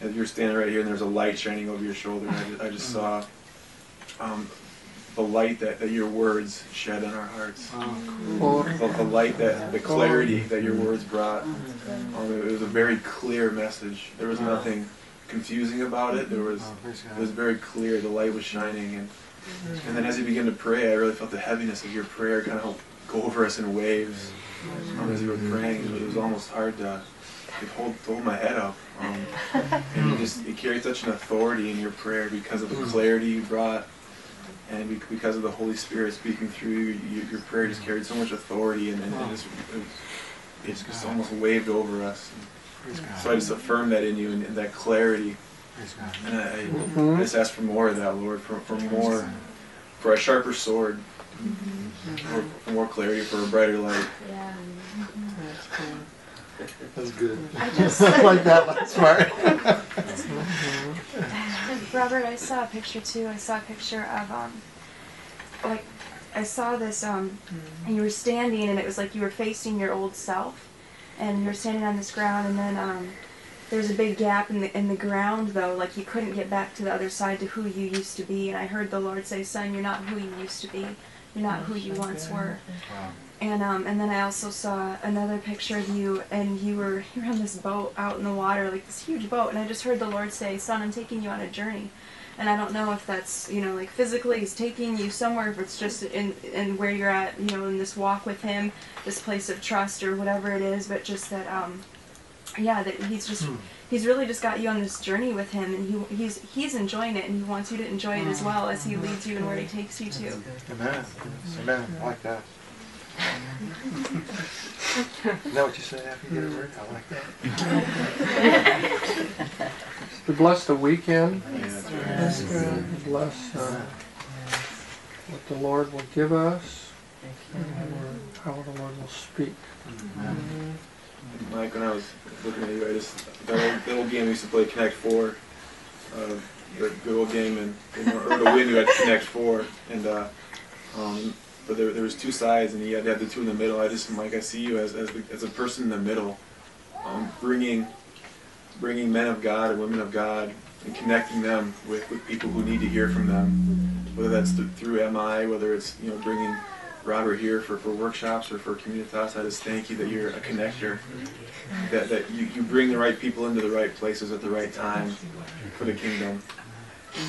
as you were standing right here, and there's a light shining over your shoulder. I just, I just saw um, the light that, that your words shed on our hearts. The, the light that the clarity that your words brought. Um, it was a very clear message. There was nothing confusing about it. There was it was very clear. The light was shining, and and then as you began to pray, I really felt the heaviness of your prayer kind of go over us in waves. Um, as you were praying, it was almost hard to, to hold hold my head up. Um, *laughs* and you just you carry such an authority in your prayer because of the clarity you brought. And be- because of the Holy Spirit speaking through you, you your prayer just carried so much authority, and, and it just it, was, it just almost waved over us. So I just affirm that in you and, and that clarity. And I, mm-hmm. I just ask for more of that, Lord, for, for more, for a sharper sword, mm-hmm. for, for more clarity, for a brighter light. Yeah. That's good. *laughs* I *laughs* just- like that last *laughs* part. Robert, I saw a picture too. I saw a picture of um, like I saw this um, and you were standing and it was like you were facing your old self, and you were standing on this ground and then um, there's a big gap in the in the ground though, like you couldn't get back to the other side to who you used to be. And I heard the Lord say, "Son, you're not who you used to be. You're not who you once were." And um, and then I also saw another picture of you, and you were you were on this boat out in the water, like this huge boat. And I just heard the Lord say, "Son, I'm taking you on a journey." And I don't know if that's you know like physically He's taking you somewhere, if it's just in in where you're at, you know, in this walk with Him, this place of trust or whatever it is. But just that, um, yeah, that He's just He's really just got you on this journey with Him, and he, He's He's enjoying it, and He wants you to enjoy it as well as He leads you and where He takes you to. Amen. Amen. I like that. Is that what you said after you get a word? I like that. We bless the weekend. Yes. We Bless uh, what the Lord will give us and how the Lord will speak. Mike, when I was looking at you, I just that old, that old game we used to play Connect Four, uh, the good old game, and you know, or to win you had Connect Four, and uh, um, but there, there was two sides, and you had to have the two in the middle. I just Mike, I see you as as, as a person in the middle, um, bringing bringing men of God and women of God and connecting them with, with people who need to hear from them, whether that's th- through MI, whether it's you know bringing Robert here for, for workshops or for Communitas. I just thank you that you're a connector, that, that you, you bring the right people into the right places at the right time for the kingdom.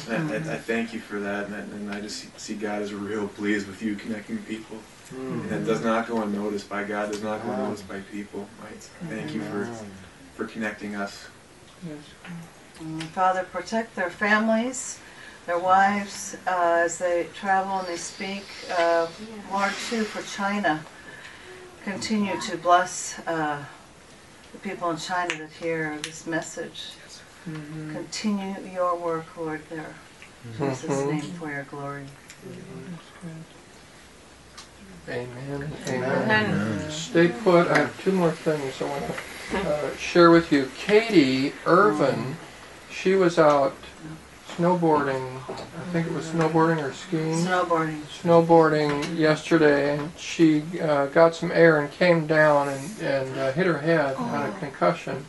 And I, I, I thank you for that, and, I- and I just see, see God is real pleased with you connecting people. And it does not go unnoticed by God, does not go unnoticed by people. Right? Thank you for, for connecting us. Mm, Father, protect their families, their wives, uh, as they travel and they speak. Uh, Lord, too, for China, continue to bless uh, the people in China that hear this message. Continue your work, Lord, there. In Jesus' Mhm. name, for your glory. Amen. Amen. Amen. Stay put. I have two more things I want to uh, share with you. Katie Irvin, she was out snowboarding. I think it was snowboarding or skiing. Snowboarding. Snowboarding yesterday, and she uh, got some air and came down and, and uh, hit her head, had a concussion.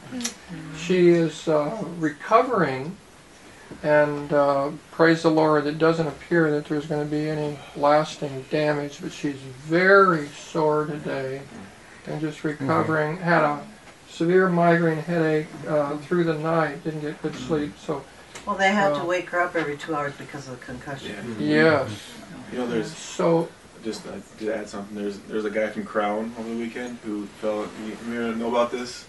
She is uh, recovering, and uh, praise the Lord, it doesn't appear that there's going to be any lasting damage, but she's very sore today and just recovering. Had a severe migraine headache uh, through the night, didn't get good sleep, so Well, they have to wake her up every two hours because of the concussion. yes. You know, there's So, just uh, to add something. There's there's a guy from Crown over the weekend who fell. You, you know about this?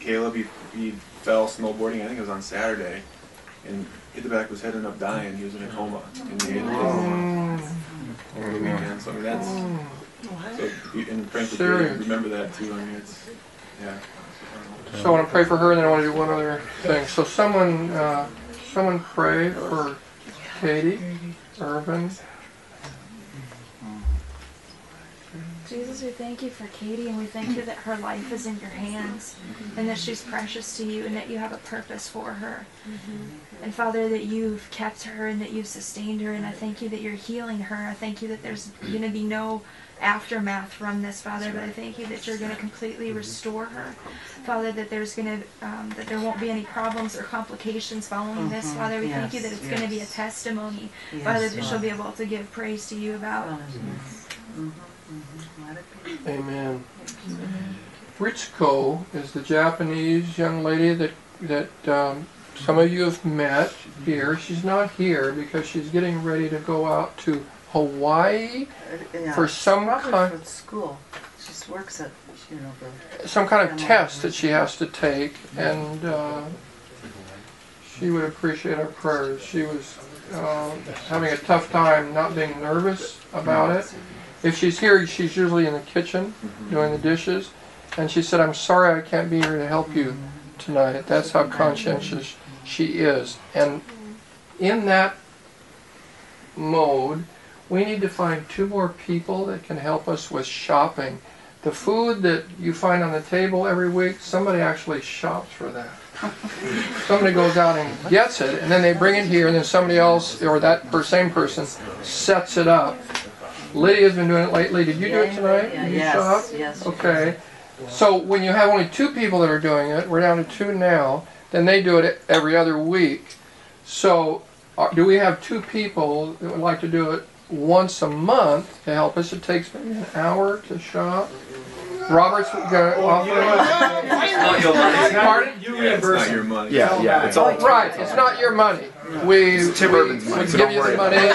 Caleb. He he fell snowboarding. I think it was on Saturday, and hit the back of his head and ended up dying. He was in a coma. And they had to take him over the weekend. So I mean that's. So you- and frankly, Serious. remember that too. I mean it's yeah. so I want to pray for her, and then I want to do one other thing. So someone, uh, someone pray for Katie Irvin. Jesus, we thank you for Katie and we thank you that her life is in your hands and that she's precious to you and that you have a purpose for her. And Father, that you've kept her and that you've sustained her and I thank you that you're healing her. I thank you that there's going to be no aftermath from this, Father, but I thank you that you're going to completely restore her. Father, that there's going to, um, that there won't be any problems or complications following this. Mhm. Father, we thank you that Yes, it's going to be a testimony. Yes, Father, that she'll be able to give praise to you about. Mhm, mhm. Let it be. Amen. Ritsuko is the Japanese young lady that that um, some of you have met here. She's not here because she's getting ready to go out to Hawaii Uh, yeah, for some kind for school. She works at, you know, the. some kind of test that she has to take, and uh, she would appreciate our prayers. She was uh, having a tough time not being nervous about it. If she's here, she's usually in the kitchen doing the dishes, and she said, "I'm sorry I can't be here to help you tonight." That's how conscientious she is, and in that mode, we need to find two more people that can help us with shopping. The food that you find on the table every week, somebody actually shops for that. Somebody goes out and gets it, and then they bring it here, and then somebody else, or that per- same person, sets it up. Lydia's been doing it lately. Did you do it tonight? Did you Yes, shop? yes. Okay. So when you have only two people that are doing it, we're down to two now, then they do it every other week. So uh, do we have two people that would like to do it once a month to help us? It takes maybe an hour to shop. Robert's going to offer. It's not your money. Pardon? You reimburse It's not your money. Yeah, yeah, it's all- Right, it's not your money. We, we, Tim Urban's money, we so give don't you the worry money. *laughs*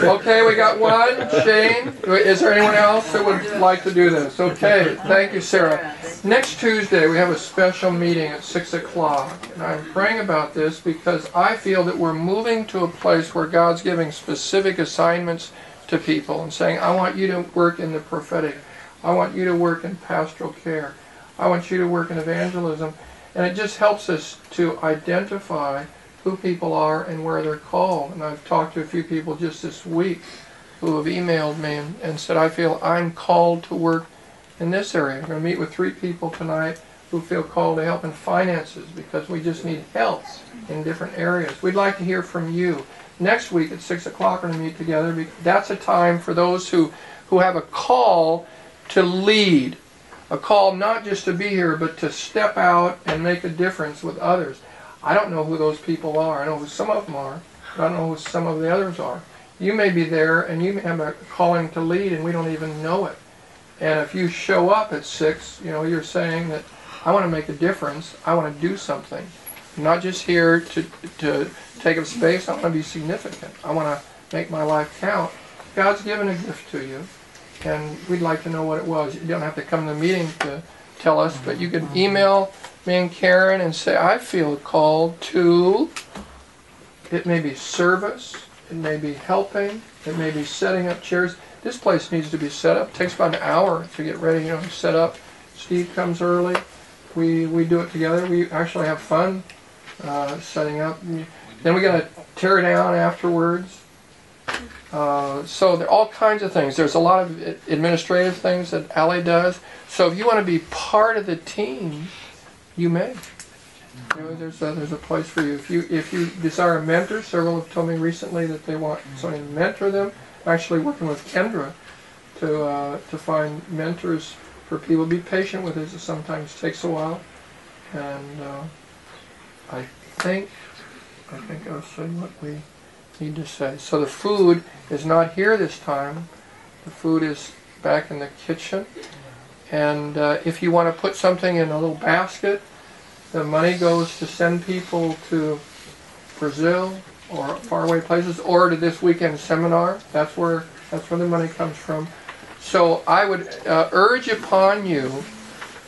Oh, okay, we got one. Shane, is there anyone else that would like to do this? Okay, thank you, Sarah. Next Tuesday, we have a special meeting at 6 o'clock. And I'm praying about this because I feel that we're moving to a place where God's giving specific assignments to people and saying, I want you to work in the prophetic. I want you to work in pastoral care. I want you to work in evangelism. And it just helps us to identify who people are and where they're called. And I've talked to a few people just this week who have emailed me and, and said, I feel I'm called to work in this area. I'm going to meet with three people tonight who feel called to help in finances because we just need help in different areas. We'd like to hear from you. Next week at 6 o'clock, we're going to meet together. That's a time for those who, who have a call to lead. A call not just to be here, but to step out and make a difference with others. I don't know who those people are. I know who some of them are. But I don't know who some of the others are. You may be there and you may have a calling to lead and we don't even know it. And if you show up at six, you know, you're saying that I want to make a difference. I want to do something. I'm not just here to, to take up space. I want to be significant. I want to make my life count. God's given a gift to you and we'd like to know what it was. You don't have to come to the meeting to tell us, but you can mm-hmm. email me and Karen and say, I feel called to, it may be service, it may be helping, it may be setting up chairs. This place needs to be set up. It takes about an hour to get ready, you know, set up. Steve comes early. We, we do it together. We actually have fun uh, setting up. Then we got to tear down afterwards. Uh, so there are all kinds of things. There's a lot of administrative things that Ally does. So if you want to be part of the team, you may. You know, there's a, there's a place for you. If you if you desire a mentor, several have told me recently that they want somebody to mentor them. Actually working with Kendra to uh, to find mentors for people. Be patient with this. It sometimes takes a while, and uh, I think, I think I've said what we need to say. So the food is not here this time. The food is back in the kitchen. And uh, if you want to put something in a little basket, the money goes to send people to Brazil or faraway places, or to this weekend seminar. That's where that's where the money comes from. So I would uh, urge upon you,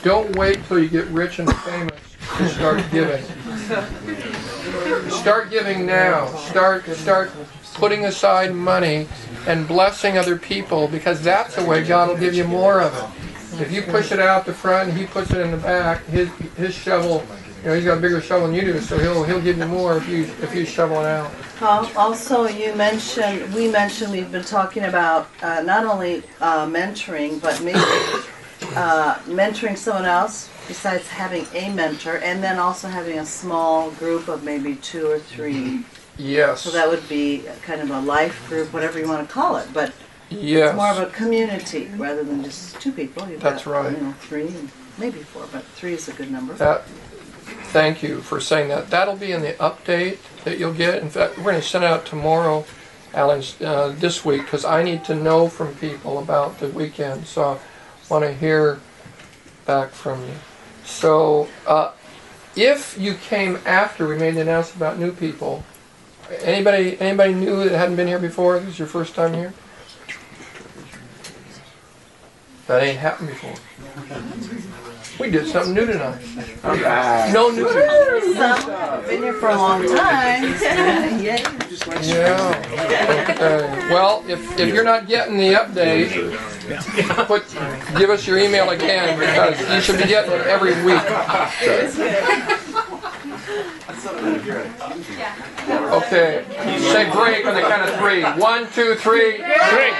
don't wait till you get rich and famous to start giving. Start giving now. Start start putting aside money and blessing other people because that's the way God will give you more of it. If you push it out the front and he puts it in the back, his his shovel, you know, he's got a bigger shovel than you do, so he'll he'll give you more if you if you shovel it out. Al- Also, you mentioned, we mentioned, we've been talking about uh, not only uh, mentoring, but maybe uh, mentoring someone else besides having a mentor, and then also having a small group of maybe two or three. Yes. So that would be kind of a life group, whatever you want to call it, but Yes. it's more of a community rather than just two people. You've That's got, right. You know, three, and maybe four, but three is a good number. That, thank you for saying that. That'll be in the update that you'll get. In fact, we're going to send out tomorrow, Alan, uh, this week, because I need to know from people about the weekend. So I want to hear back from you. So uh, if you came after we made the announcement about new people, anybody anybody new that hadn't been here before? This is your first time here. That ain't happened before. *laughs* We did something new tonight. No new people. Some been here for a long time. Yay. *laughs* Yeah. Okay. Well, if, if you're not getting the update, put give us your email again because you should be getting it every week. Okay. Say break on the count of three. One, two, three. Break.